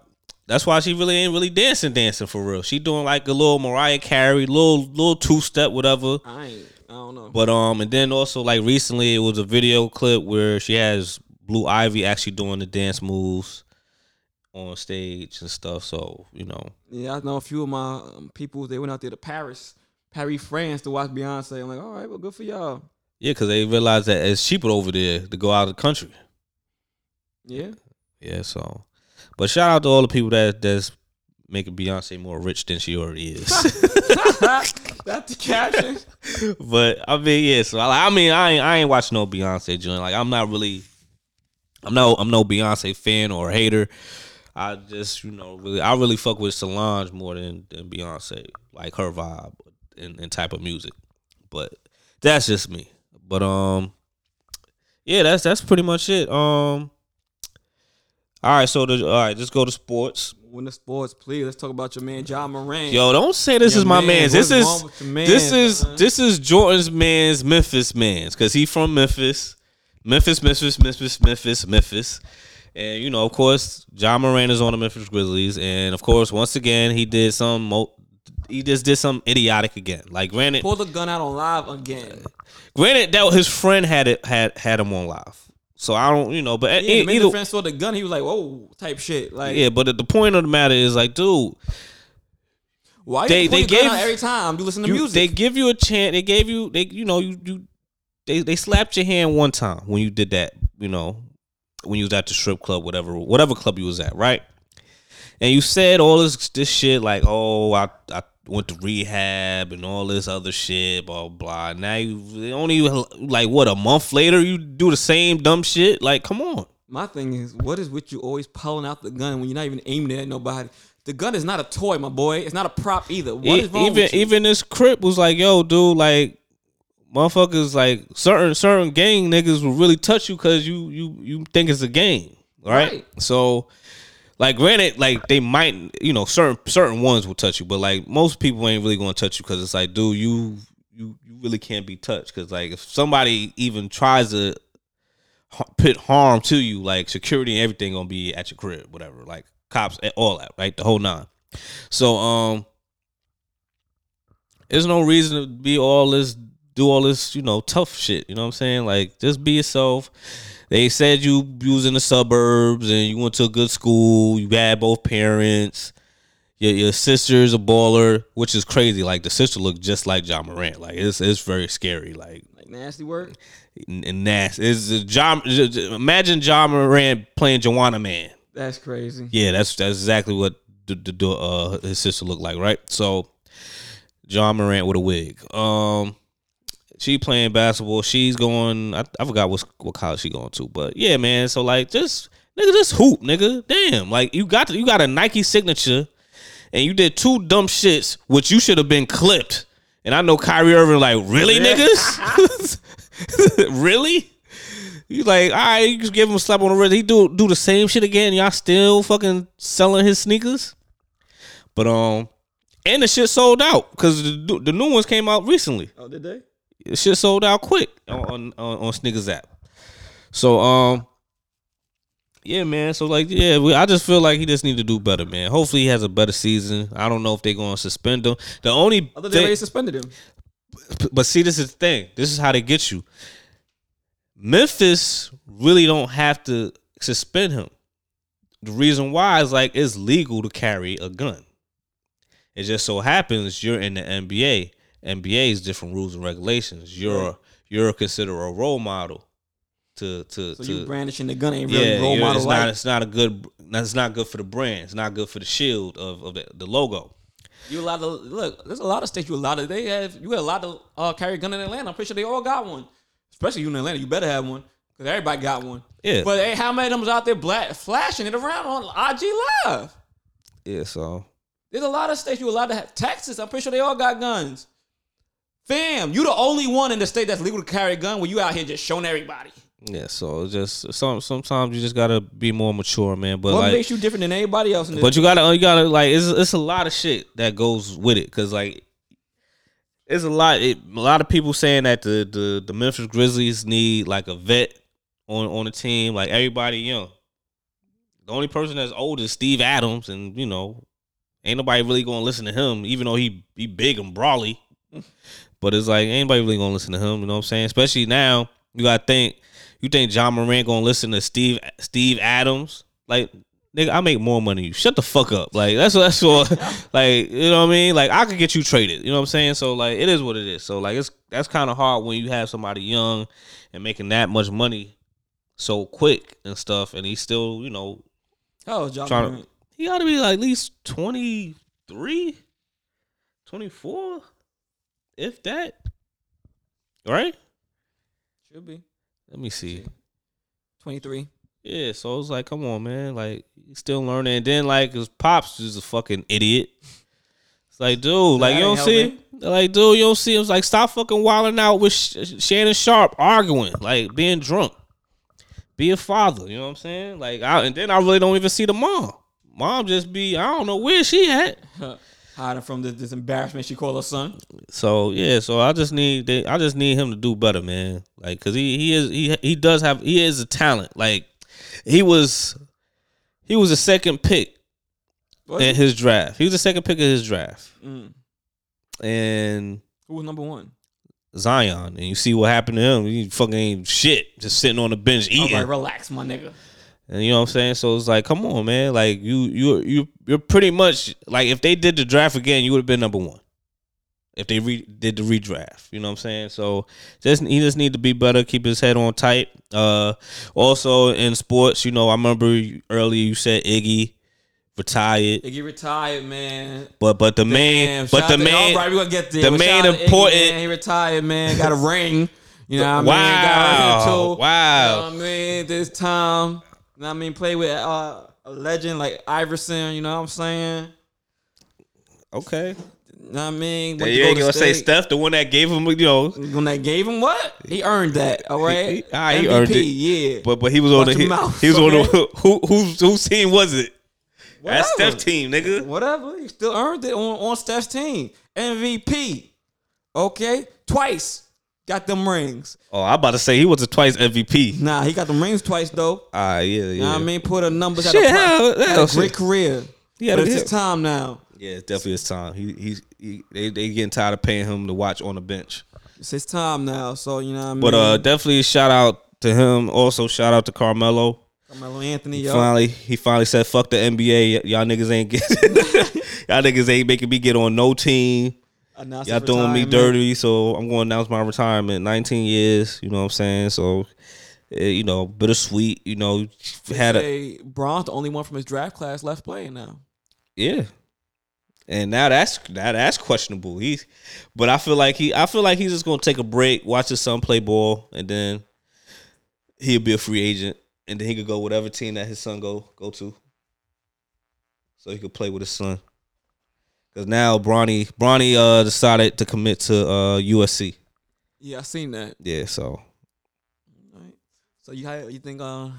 That's why she really ain't really dancing, dancing for real. She doing like a little Mariah Carey, little little two step, whatever. I ain't. I don't know. But um, and then also like recently, it was a video clip where she has Blue Ivy actually doing the dance moves on stage and stuff. So you know, Yeah, I know a few of my um, people. They went out there to Paris, Paris, France, to watch Beyonce. I'm like, all right, well, good for y'all. yeah, because they realized that it's cheaper over there to go out of the country. Yeah, Yeah, so. But shout out to all the people that that's making Beyonce more rich than she already is. that's the caption. but I mean, yeah. So I, I mean, I ain't, I ain't watching no Beyonce joint. Like I'm not really, I'm no, I'm no Beyonce fan or hater. I just, you know, really, I really fuck with Solange more than than Beyonce, like her vibe and, and type of music. But that's just me. But um, yeah, that's that's pretty much it. Um, all right, so the all right, let's go to sports. When the sports, please, let's talk about your man Ja Morant. Yo, don't say this Your is my man, man's. This is wrong with your man, this is son? this is Jordan's man's Memphis man's because he from Memphis, Memphis, Memphis, Memphis, Memphis, Memphis, and you know, of course, Ja Morant is on the Memphis Grizzlies, and of course, once again, he did some. Mo- he just did some idiotic again. Like, granted, Pull the gun out on live again. granted that his friend had it had had him on live, so I don't, you know, but Yeah, the either the friend saw the gun. He was like, "Whoa!" type shit. Like, yeah, but the point of the matter is like, dude, why they- you they gave- out every time you listen to you- music? They give you a chance. They gave you they you know you you they they slapped your hand one time when you did that. You know when you was at the strip club, whatever whatever club you was at, right? And you said all this this shit like, oh, I I went to rehab and all this other shit, blah blah. Now you only like what a month later you do the same dumb shit. Like, come on. My thing is, what is with you always pulling out the gun when you're not even aiming at nobody? The gun is not a toy, my boy. It's not a prop either. What E- is wrong even even this crip was like, yo, dude, like motherfuckers like certain certain gang niggas will really touch you because you you you think it's a game, right? Right. So like granted, like they might, you know, certain certain ones will touch you, but like most people ain't really gonna touch you because it's like, dude, you you you really can't be touched because like if somebody even tries to put harm to you, like security and everything gonna be at your crib, whatever, like cops, all that, right, the whole nine. So um, there's no reason to be all this do all this, you know, tough shit. You know what I'm saying? Like, just be yourself. They said you, you was in the suburbs and you went to a good school. You had both parents. Your, your sister's a baller, which is crazy. Like the sister looked just like Ja Morant. Like it's it's very scary. Like Like nasty work. and nasty. It's a John. Imagine Ja Morant playing Joanna Man. That's crazy. Yeah, that's that's exactly what the, the, the uh his sister looked like, right? So Ja Morant with a wig. Um she playing basketball. She's going I, I forgot what what college she going to, but yeah, man. So like just nigga just hoop, nigga. Damn. Like you got you got a Nike signature and you did two dumb shits which you should have been clipped. And I know Kyrie Irving like, really niggas? really? You like, all right, you just give him a slap on the wrist. He do do the same shit again. Y'all still fucking selling his sneakers. But um, and the shit sold out because the, the new ones came out recently. Oh, did they? Shit sold out quick on on, on, sneakers app. So um, yeah, man. So like, yeah, we, I just feel like he just need to do better, man. Hopefully, he has a better season. I don't know if they're going to suspend him. The only other thought they already suspended him. but see, this is the thing. This is how they get you. Memphis really don't have to suspend him. The reason why is like it's legal to carry a gun. It just so happens you're in the NBA. NBA is different rules and regulations. You're Right. you're considered a role model to to So to you brandishing the gun ain't really yeah. role model it's not it's not a good it's not good for the brand. It's not good for the shield of, of the, the logo. You allowed to look. There's a lot of states you allowed to. They have you allowed to uh, carry a gun in Atlanta. I'm pretty sure they all got one. Especially you in Atlanta, you better have one because everybody got one. Yeah. But hey, how many of them was out there black flashing it around on IG Live? Yeah, so There's a lot of states you allowed to have. Texas, I'm pretty sure they all got guns. Fam, you the only one in the state that's legal to carry a gun when you out here just showing everybody. Yeah, so just some sometimes you just gotta be more mature, man. But What like, makes you different than anybody else but you gotta you gotta like it's it's a lot of shit that goes with it because like it's a lot. It, a lot of people saying that the the the Memphis Grizzlies need like a vet on on the team. Like everybody young. The only person that's old is Steve Adams, and you know, ain't nobody really gonna listen to him, even though he he big and brawly. But it's like anybody really gonna listen to him. You know what I'm saying? Especially now, you gotta think. You think Ja Morant gonna listen to Steve Steve Adams? Like, nigga, I make more money you. Shut the fuck up. Like that's that's what like you know what I mean? Like I could get you traded. You know what I'm saying? So like it is what it is. So like it's that's kind of hard when you have somebody young and making that much money so quick and stuff, and he's still you know oh, John trying to- he ought to be like at least 23, 24, if that. Right? should be Let me see. 23. Yeah, so it's like, come on, man. Like, still learning. And then, like, his pops is a fucking idiot. It's like, dude, like, you don't see? Like, dude, you don't see? It's like, stop fucking wilding out with Sh- Shannon Sharpe arguing, like, being drunk. Be a father, you know what I'm saying? Like, I, and then I really don't even see the mom. Mom just be, I don't know where she at. Hiding from this, this embarrassment she called her son. So yeah, so I just need they, I just need him to do better, man. Like, cause he he is he he does have he is a talent. Like, he was he was a second pick Was in his draft. He was the second pick of his draft, Mm. and Who was number one? Zion. And you see what happened to him. He fucking ain't shit, just sitting on the bench eating. like, relax, my nigga. And you know what I'm saying? So it's like, come on, man. Like you you you you're pretty much like if they did the draft again, you would have been number one. If they re- did the redraft, you know what I'm saying? So just he just need to be better, keep his head on tight. Uh also in sports, you know, I remember earlier you said Iggy retired, Iggy retired, man. but but the main but the main All right, we gonna get there. the but main to Iggy, important- man. he retired, man. Got a ring. You know what I mean? Wow. Got a ring too. Wow. You know what I mean? This time, you know what I mean? Play with uh, a legend like Iverson. You know what I'm saying? okay. You know what I mean? Yeah, Went to you ain't Golden gonna say State. Steph, the one that gave him, you know, When they gave him what? He earned that. All right. He- ah, he MVP, earned it. Yeah. but but he was on the your he, mouth, he was on the okay? who whose whose team was it? That's Whatever. Steph team, nigga. Whatever. He still earned it on, on Steph's team. MVP. Okay? Twice. Got them rings. Oh, I'm about to say he was a twice MVP. Nah, he got them rings twice though. Ah, yeah, yeah. You know what I mean? Put a numbers at Shit, a, pro- hell, had hell, a great shit. career. Yeah, but it's his time now. Yeah, it's definitely his time. He he's he, they they getting tired of paying him to watch on the bench. It's his time now, so you know what I mean. But uh, definitely shout out to him. Also shout out to Carmelo. Carmelo Anthony, yo. finally, he finally said, "Fuck the NBA. Y- y'all niggas ain't get, y'all niggas ain't making me get on no team. Announced Y'all doing me dirty. So I'm going to announce my retirement. 19 years. You know what I'm saying? So, eh, you know, bittersweet. You know, had a Braun's the only one from his draft class left playing now. yeah. And now that's now that's questionable. He's, but I feel like he, I feel like he's just gonna take a break, watch his son play ball, and then he'll be a free agent, and then he could go whatever team that his son go go to, so he could play with his son. Because now Bronny Bronny uh decided to commit to uh USC. Yeah, I seen that. Yeah, so Right. So you you think uh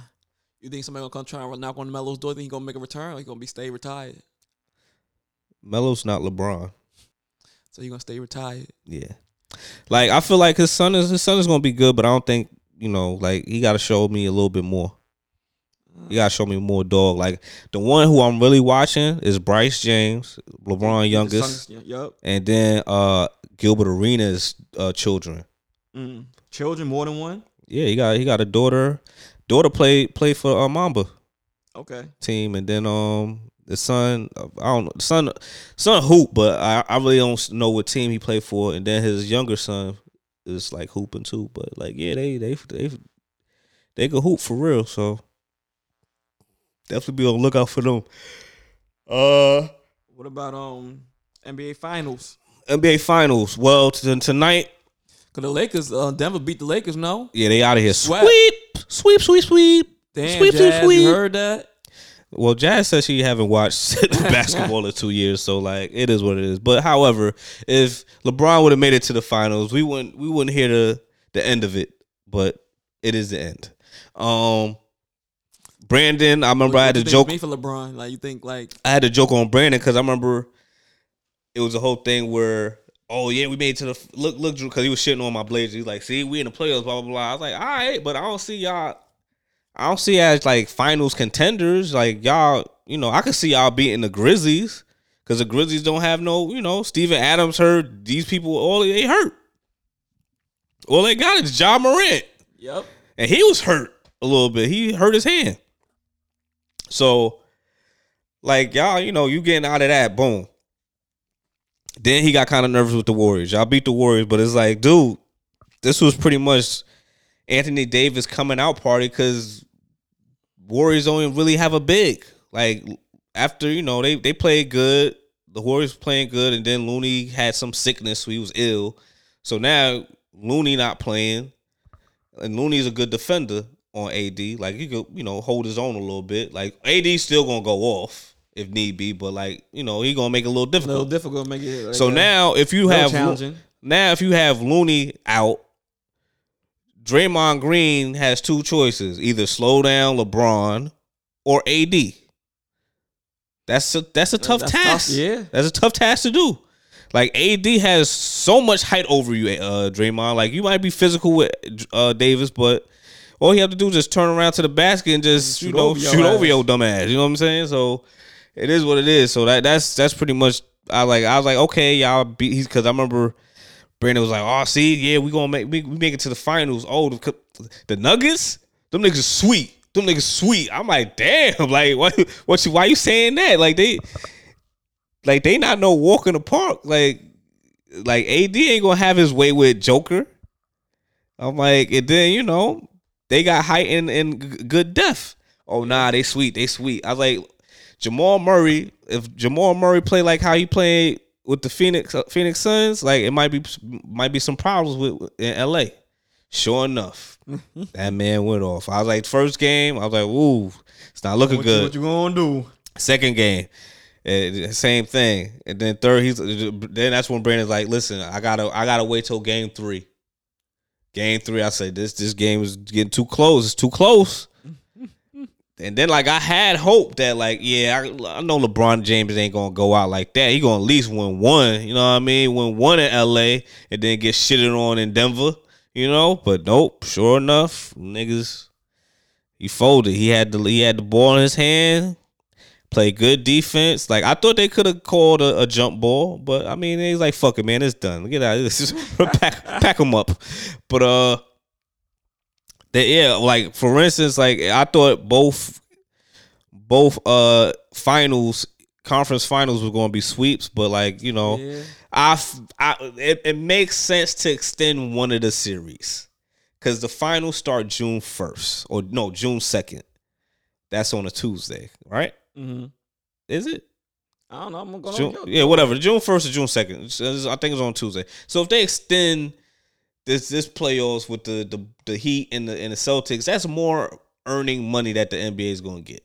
you think somebody gonna come try and knock on Melo's door? Think he gonna make a return? Or he gonna be stay retired? Melo's not LeBron. So you gonna stay retired? Yeah. Like I feel like his son is his son is gonna be good, but I don't think you know like he got to show me a little bit more. You gotta show me more dog. Like the one who I'm really watching is Bryce James, LeBron youngest, Yup. and then uh Gilbert Arenas uh children. Mm. Children more than one. Yeah, he got he got a daughter. Daughter played played for uh, Mamba Okay. team, and then um the son uh, I don't know the son son hoop, but I I really don't know what team he played for, and then his younger son is like hooping too. But like yeah, they they they they could hoop for real. So definitely be on the lookout for them. Uh. What about um NBA Finals? NBA Finals. Well, t- tonight, Cause the Lakers, uh, Denver beat the Lakers. No. yeah, they out of here. Sweat. Sweep, sweep, sweep, sweep. Damn, Sweep, sweep, sweep. you heard that? Well, Jazz says she haven't watched basketball in two years, so like it is what it is. But however, if LeBron would have made it to the finals, we wouldn't we wouldn't hear the the end of it. But it is the end. Um, Brandon, I remember What- I had to joke. Me for LeBron, like you think like I had to joke on Brandon because I remember it was a whole thing where, oh yeah, we made it to the look look Drew because he was shitting on my Blazers. He's like, see, we in the playoffs, blah blah blah. I was like, all right, but I don't see y'all. I don't see as like finals contenders. Like y'all, you know, I could see y'all beating the Grizzlies because the Grizzlies don't have no, you know, Steven Adams hurt. These people all they hurt. All they got is Ja Morant Yep. and he was hurt a little bit. He hurt his hand. So, like y'all, you know, you getting out of that, boom. Then he got kind of nervous with the Warriors. Y'all beat the Warriors, but it's like, dude, this was pretty much Anthony Davis coming out party because Warriors don't really have a big. Like after you know they they played good, the Warriors playing good, and then Looney had some sickness, so he was ill. So now Looney not playing and Looney's a good defender on AD. Like he could, you know, hold his own a little bit. Like AD's still gonna go off if need be, but like you know, he gonna make it a little difficult. A little difficult. make it. Like so that. now, if you have challenging. now if you have Looney out, Draymond Green has two choices: either slow down LeBron or AD. That's a that's a tough That's task. tough, yeah. that's a tough task to do. Like AD has so much height over you, uh, Draymond. Like you might be physical with uh, Davis, but all you have to do is just turn around to the basket and just Shoot you know over your shoot over your dumb ass. You know what I'm saying? So it is what it is. So that that's that's pretty much. I like I was like okay, y'all beat. He's because I remember Brandon was like, oh see, yeah, we gonna make we, we make it to the finals. Oh, the, the Nuggets, them niggas sweet. Them niggas sweet. I'm like, damn, like what what you why you saying that? Like they like they not no walk in the park. Like like AD ain't gonna have his way with Joker. I'm like, and then you know they got height and, and good depth. Oh nah, they sweet, they sweet. I was like Jamal Murray. If Jamal Murray play like how he played with the Phoenix uh, Phoenix Suns, like it might be might be some problems with in LA. Sure enough, that man went off. I was like, first game, I was like, ooh, it's not looking what good. You, what you gonna do? Second game, eh, same thing. And then third, he's then that's when Brandon's like, "Listen, I gotta, I gotta wait till game three. Game three, I said this, this game is getting too close. It's too close." and then like I had hope that like, yeah, I, I know LeBron James ain't gonna go out like that. He gonna at least win one. You know what I mean? Win one in L.A. and then get shitted on in Denver. You know, but nope. Sure enough, niggas, he folded. He had the he had the ball in his hand play good defense. Like I thought they could have called a, a, jump ball, but I mean, he's like, "Fuck it, man, it's done. Get out of this. pack, pack them up." But uh, they, yeah, like for instance, like I thought both both uh finals conference finals were going to be sweeps, but like you know, yeah. I, I it, it makes sense to extend one of the series because the finals start June first or no June second. That's on a Tuesday, right? Mm-hmm. Is it? I don't know. I'm gonna June, yeah, whatever. June first or June second. I think it's on Tuesday. So if they extend this this playoffs with the the, the Heat and the and the Celtics, that's more earning money that the NBA is gonna get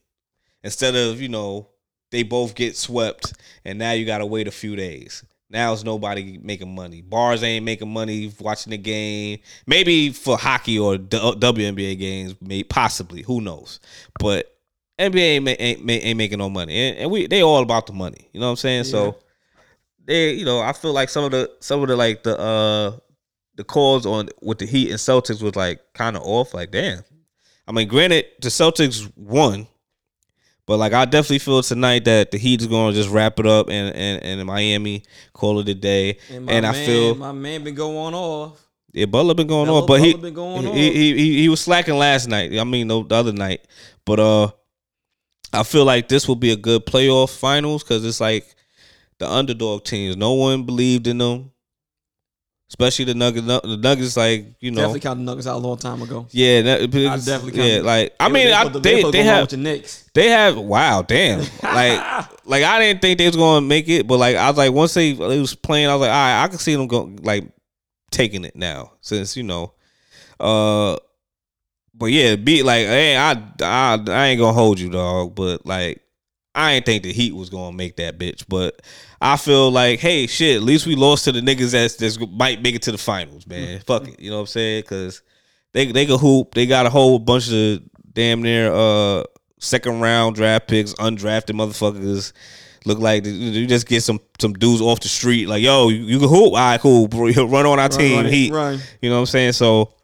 instead of you know they both get swept and now you gotta wait a few days. Now it's nobody making money. Bars ain't making money watching the game. Maybe for hockey or WNBA games, maybe possibly. Who knows? But NBA ain't, ain't, ain't making no money, and, and, we they all about the money. You know what I'm saying? Yeah. So they, you know, I feel like some of the some of the like the uh the calls on with the Heat and Celtics was like kind of off. Like, damn. I mean, granted, the Celtics won, but like I definitely feel tonight that the Heat is going to just wrap it up and and, and Miami call it a day. And, and man, I feel my man been going off. Yeah, Butler been going Butler, off, but Butler he, he, he, he he was slacking last night. I mean, the, the other night, but uh, I feel like this will be a good playoff finals because it's like the underdog teams. No one believed in them, especially the Nuggets. The Nuggets, like you know, definitely counted the Nuggets out a long time ago. Yeah, that, I definitely. Yeah, like I mean, they, I, they they, they have they have wow, damn, like like I didn't think they was gonna make it, but like I was like once they, they was playing, I was like, all right, I can see them go like taking it now since you know, uh but yeah, be like, hey, I, I, I ain't gonna hold you, dog. But like, I ain't think the Heat was gonna make that bitch. But I feel like, hey, shit, at least we lost to the niggas that's that's might make it to the finals, man. Mm-hmm. Fuck it, you know what I'm saying? Because they they can hoop. They got a whole bunch of damn near uh second round draft picks, undrafted motherfuckers. Look like you just get some some dudes off the street, like yo, you, you can hoop. All right, cool. bro. Run on our run, team, run, Heat. Run. You know what I'm saying? So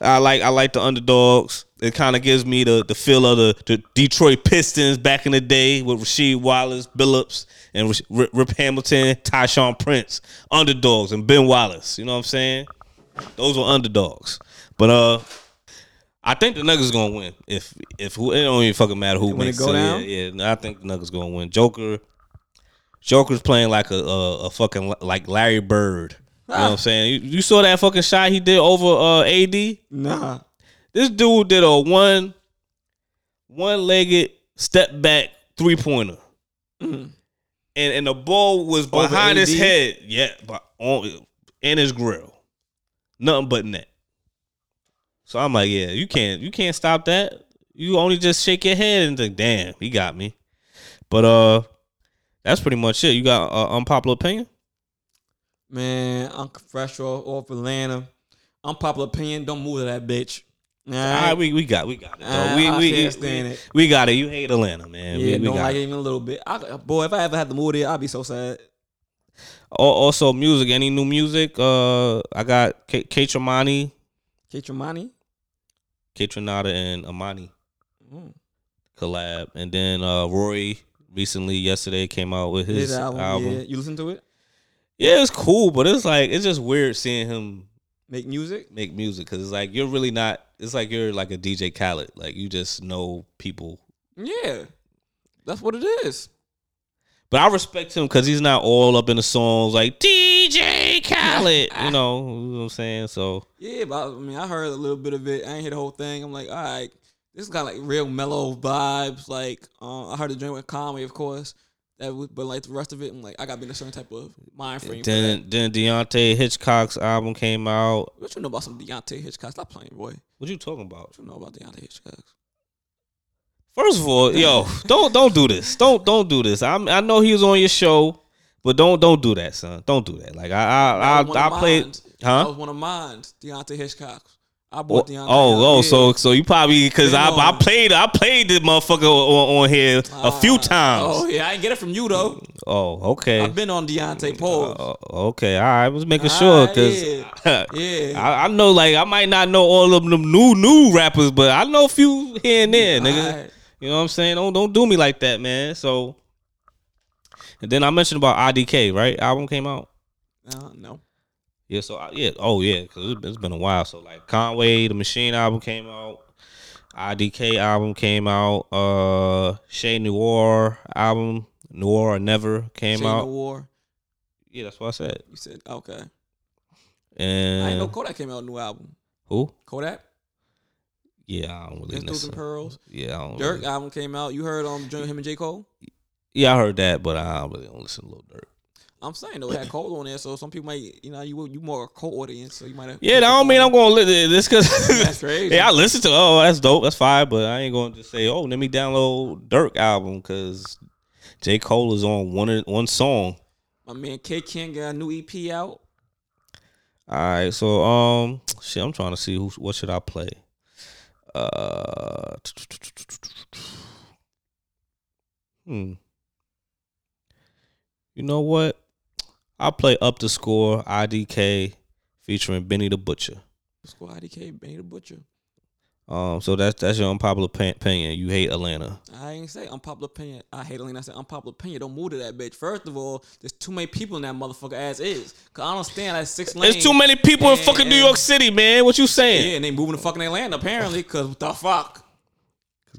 I like I like the underdogs. It kind of gives me the the feel of the, the Detroit Pistons back in the day with Rasheed Wallace, Billups, and Rip Hamilton, Tayshaun Prince, underdogs, and Ben Wallace. You know what I'm saying? Those were underdogs. But uh, I think the Nuggets gonna win. If if who it don't even fucking matter who when wins. Go so, down? Yeah, yeah, I think the Nuggets gonna win. Joker, Joker's playing like a a, a fucking like Larry Bird. You know what I'm saying? You, you, saw that fucking shot he did over uh, AD? Nah. This dude did a one one legged step back three pointer. Mm. And and the ball was behind his head. Yeah, but on in his grill. Nothing but net. So I'm like, yeah, you can't you can't stop that. You only just shake your head and think, damn, he got me. But uh that's pretty much it. You got uh, unpopular opinion? Man, Uncle Fresh off, Atlanta. Unpopular opinion, don't move to that bitch. All right, All right we, we got we got it. Uh, we I we, we, it. We got it. You hate Atlanta, man. Yeah, we, don't like it even a little bit. I, boy, if I ever had to move there, I'd be so sad. Also, music. Any new music? Uh, I got K, Kaytraminé. K Tremani. Kaytranada and Aminé mm. collab, and then uh Rory recently yesterday came out with his, his album. album. Yeah. You listen to it? Yeah, it's cool, but it's like it's just weird seeing him make music. Make music because it's like you're really not. It's like you're like a DJ Khaled. Like you just know people. Yeah, that's what it is. But I respect him because he's not all up in the songs like DJ Khaled. you, know, you know what I'm saying? So yeah, but I mean, I heard a little bit of it. I ain't hear the whole thing. I'm like, all right, this got like real mellow vibes. Like uh, I heard the joint with Conway, of course. That would, but like the rest of it, I'm like, I got to be in a certain type of mind frame. Then, then Deante' Hitchcock's album came out. What you know about some Deante' Hitchcock? Stop playing, boy. What you talking about? What you know about Deante' Hitchcock? First of all, yo, don't don't do this. Don't don't do this. I I know he was on your show, but don't don't do that, son. Don't do that. Like I I I, I played. Huh? That was one of mine, Deante' Hitchcock. I bought Deante. Oh, oh, so so you probably because I, I played I played this motherfucker on, on here a few uh, times. Oh yeah, I didn't get it from you though. Oh okay. I've been on Deante Paul. Uh, okay, all right. I was making sure because yeah, yeah. I, I, know like I might not know all of them new new rappers, but I know a few here and there, nigga. Right. You know what I'm saying? Don't don't do me like that, man. So, and then I mentioned about IDK, right? Album came out. Uh, no. Yeah, so I- yeah, oh yeah, because it's, it's been a while. So like Conway, the Machine album came out, IDK album came out, uh Shay Noir album, Noir or Never came Shade out. No War. Yeah, that's what I said. You said okay. I And didn't know Kodak came out with a new album. who? Kodak. Yeah, I don't really Pistols listen. and Pearls. Yeah, I don't Durk really- album came out. You heard um him and J Cole. Yeah, I heard that, but I don't really don't listen to Lil Durk. I'm saying though, it had Cole on there, so some people might, you know, you you more a Cole audience, so you might have. Yeah, that don't mean I'm gonna listen this because That's crazy. yeah, I listen to oh that's dope, that's fine, but I ain't gonna just say oh let me download Durk album because J Cole is on one one song. My man K King got a new EP out. All right, so um, shit, I'm trying to see who what should I play. Uh, hmm. You know what? I'll play up the score IDK featuring Benny the Butcher. Squad IDK, Benny the Butcher. Um, so that's that's your unpopular opinion. You hate Atlanta. I ain't say unpopular opinion. I hate Atlanta. I said unpopular opinion. Don't move to that bitch. First of all, there's too many people in that motherfucker ass is. Cause I don't understand that six lanes. There's too many people in and- fucking New York City, man. What you saying? Yeah, and they moving to fucking Atlanta apparently. Cause what the fuck?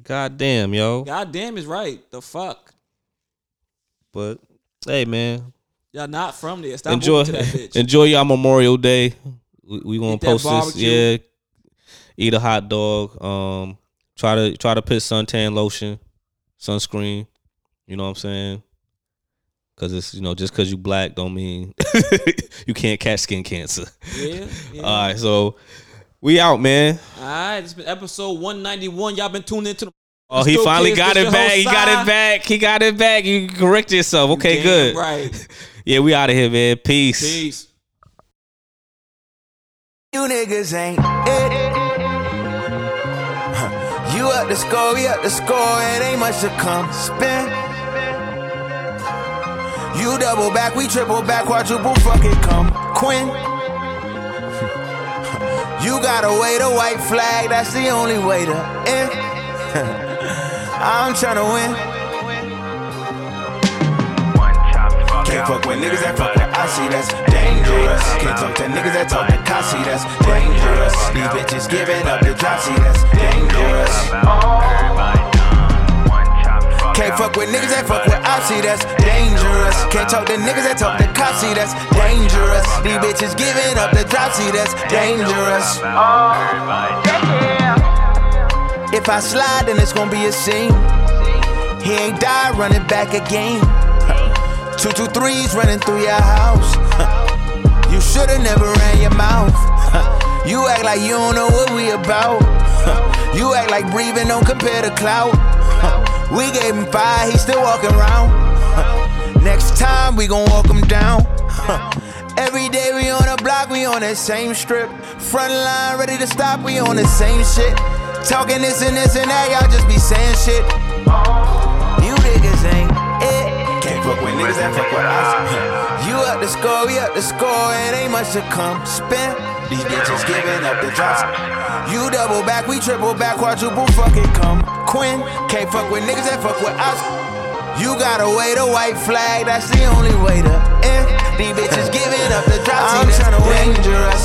God damn, yo. God damn is right. The fuck. But hey, man, Y'all not from there. Stop enjoy to that bitch. enjoy your Memorial Day. We, we gonna post this. Yeah, eat a hot dog. Um, try to try to put suntan lotion, sunscreen. You know what I'm saying? Cause it's you know just cause you black don't mean you can't catch skin cancer. yeah. yeah. All right, so we out, man. All right. It's been episode 191. Y'all been tuning into the. Oh, he finally kids, got it back. He got it back. He got it back. You correct yourself. Okay, good. Right. Yeah, we out of here, man. Peace. Peace. You niggas ain't it. You up the score, we up the score, it ain't much to come Spin. You double back, we triple back, quadruple fuck it, come Quinn. You gotta wait a white flag, that's the only way to end. I'm tryna win. Fuck with niggas that fuck with I see that's dangerous. Can't talk to niggas that talk to Kasi, that's dangerous. These bitches giving up the drop, see that's dangerous. Can't fuck with niggas that fuck with I see that's dangerous. Can't talk to niggas that talk to Kasi, that's dangerous. These bitches giving up the drop, see that's dangerous. If I slide, then it's gonna be a scene. He ain't died running back again. Two, two, threes running through your house. You shoulda never ran your mouth. You act like you don't know what we about. You act like breathing don't compare to clout. We gave him five, he still walking around. Next time we gon' walk him down. Every day we on the block, we on that same strip. Front line ready to stop, we on the same shit. Talking this and this and that, y'all just be saying shit. Fuck with niggas that fuck with us. You up the score, we up the score, it ain't much to come spend. These bitches giving up the drops. You double back, we triple back, quadruple fuck it, come Quinn. Can't fuck with niggas that fuck with us. You gotta wait a white flag, that's the only way to end. These bitches giving up the drops. I'm tryna dangerous.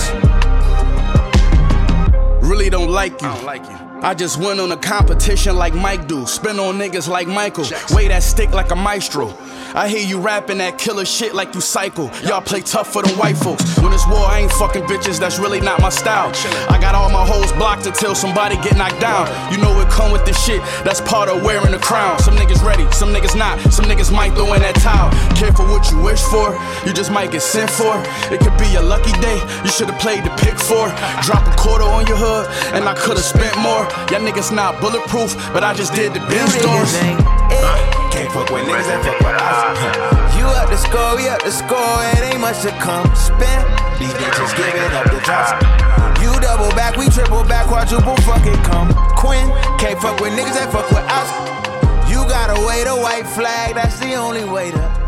Really don't like you. I don't like you. I just went on a competition like Mike do. Spin on niggas like Michael. Weigh that stick like a maestro. I hear you rapping that killer shit like you cycle. Y'all play tough for the white folks. When it's war, I ain't fucking bitches, that's really not my style. I got all my hoes blocked until somebody get knocked down. You know it come with this shit, that's part of wearing the crown. Some niggas ready, some niggas not. Some niggas might throw in that towel. Careful what you wish for, you just might get sent for. It could be a lucky day, you should've played the pick four. Drop a quarter on your hood, and I could've spent more. Y'all niggas not bulletproof, but I just did the bin You stores. niggas ain't it. Can't fuck with niggas that fuck with us. You up the score, we up the score, it ain't much to come spend. These bitches giving up the drops. You double back, we triple back, quadruple fuck it, come Quinn. Can't fuck with niggas that fuck with us. You gotta wait a white flag, that's the only way to end. These bitches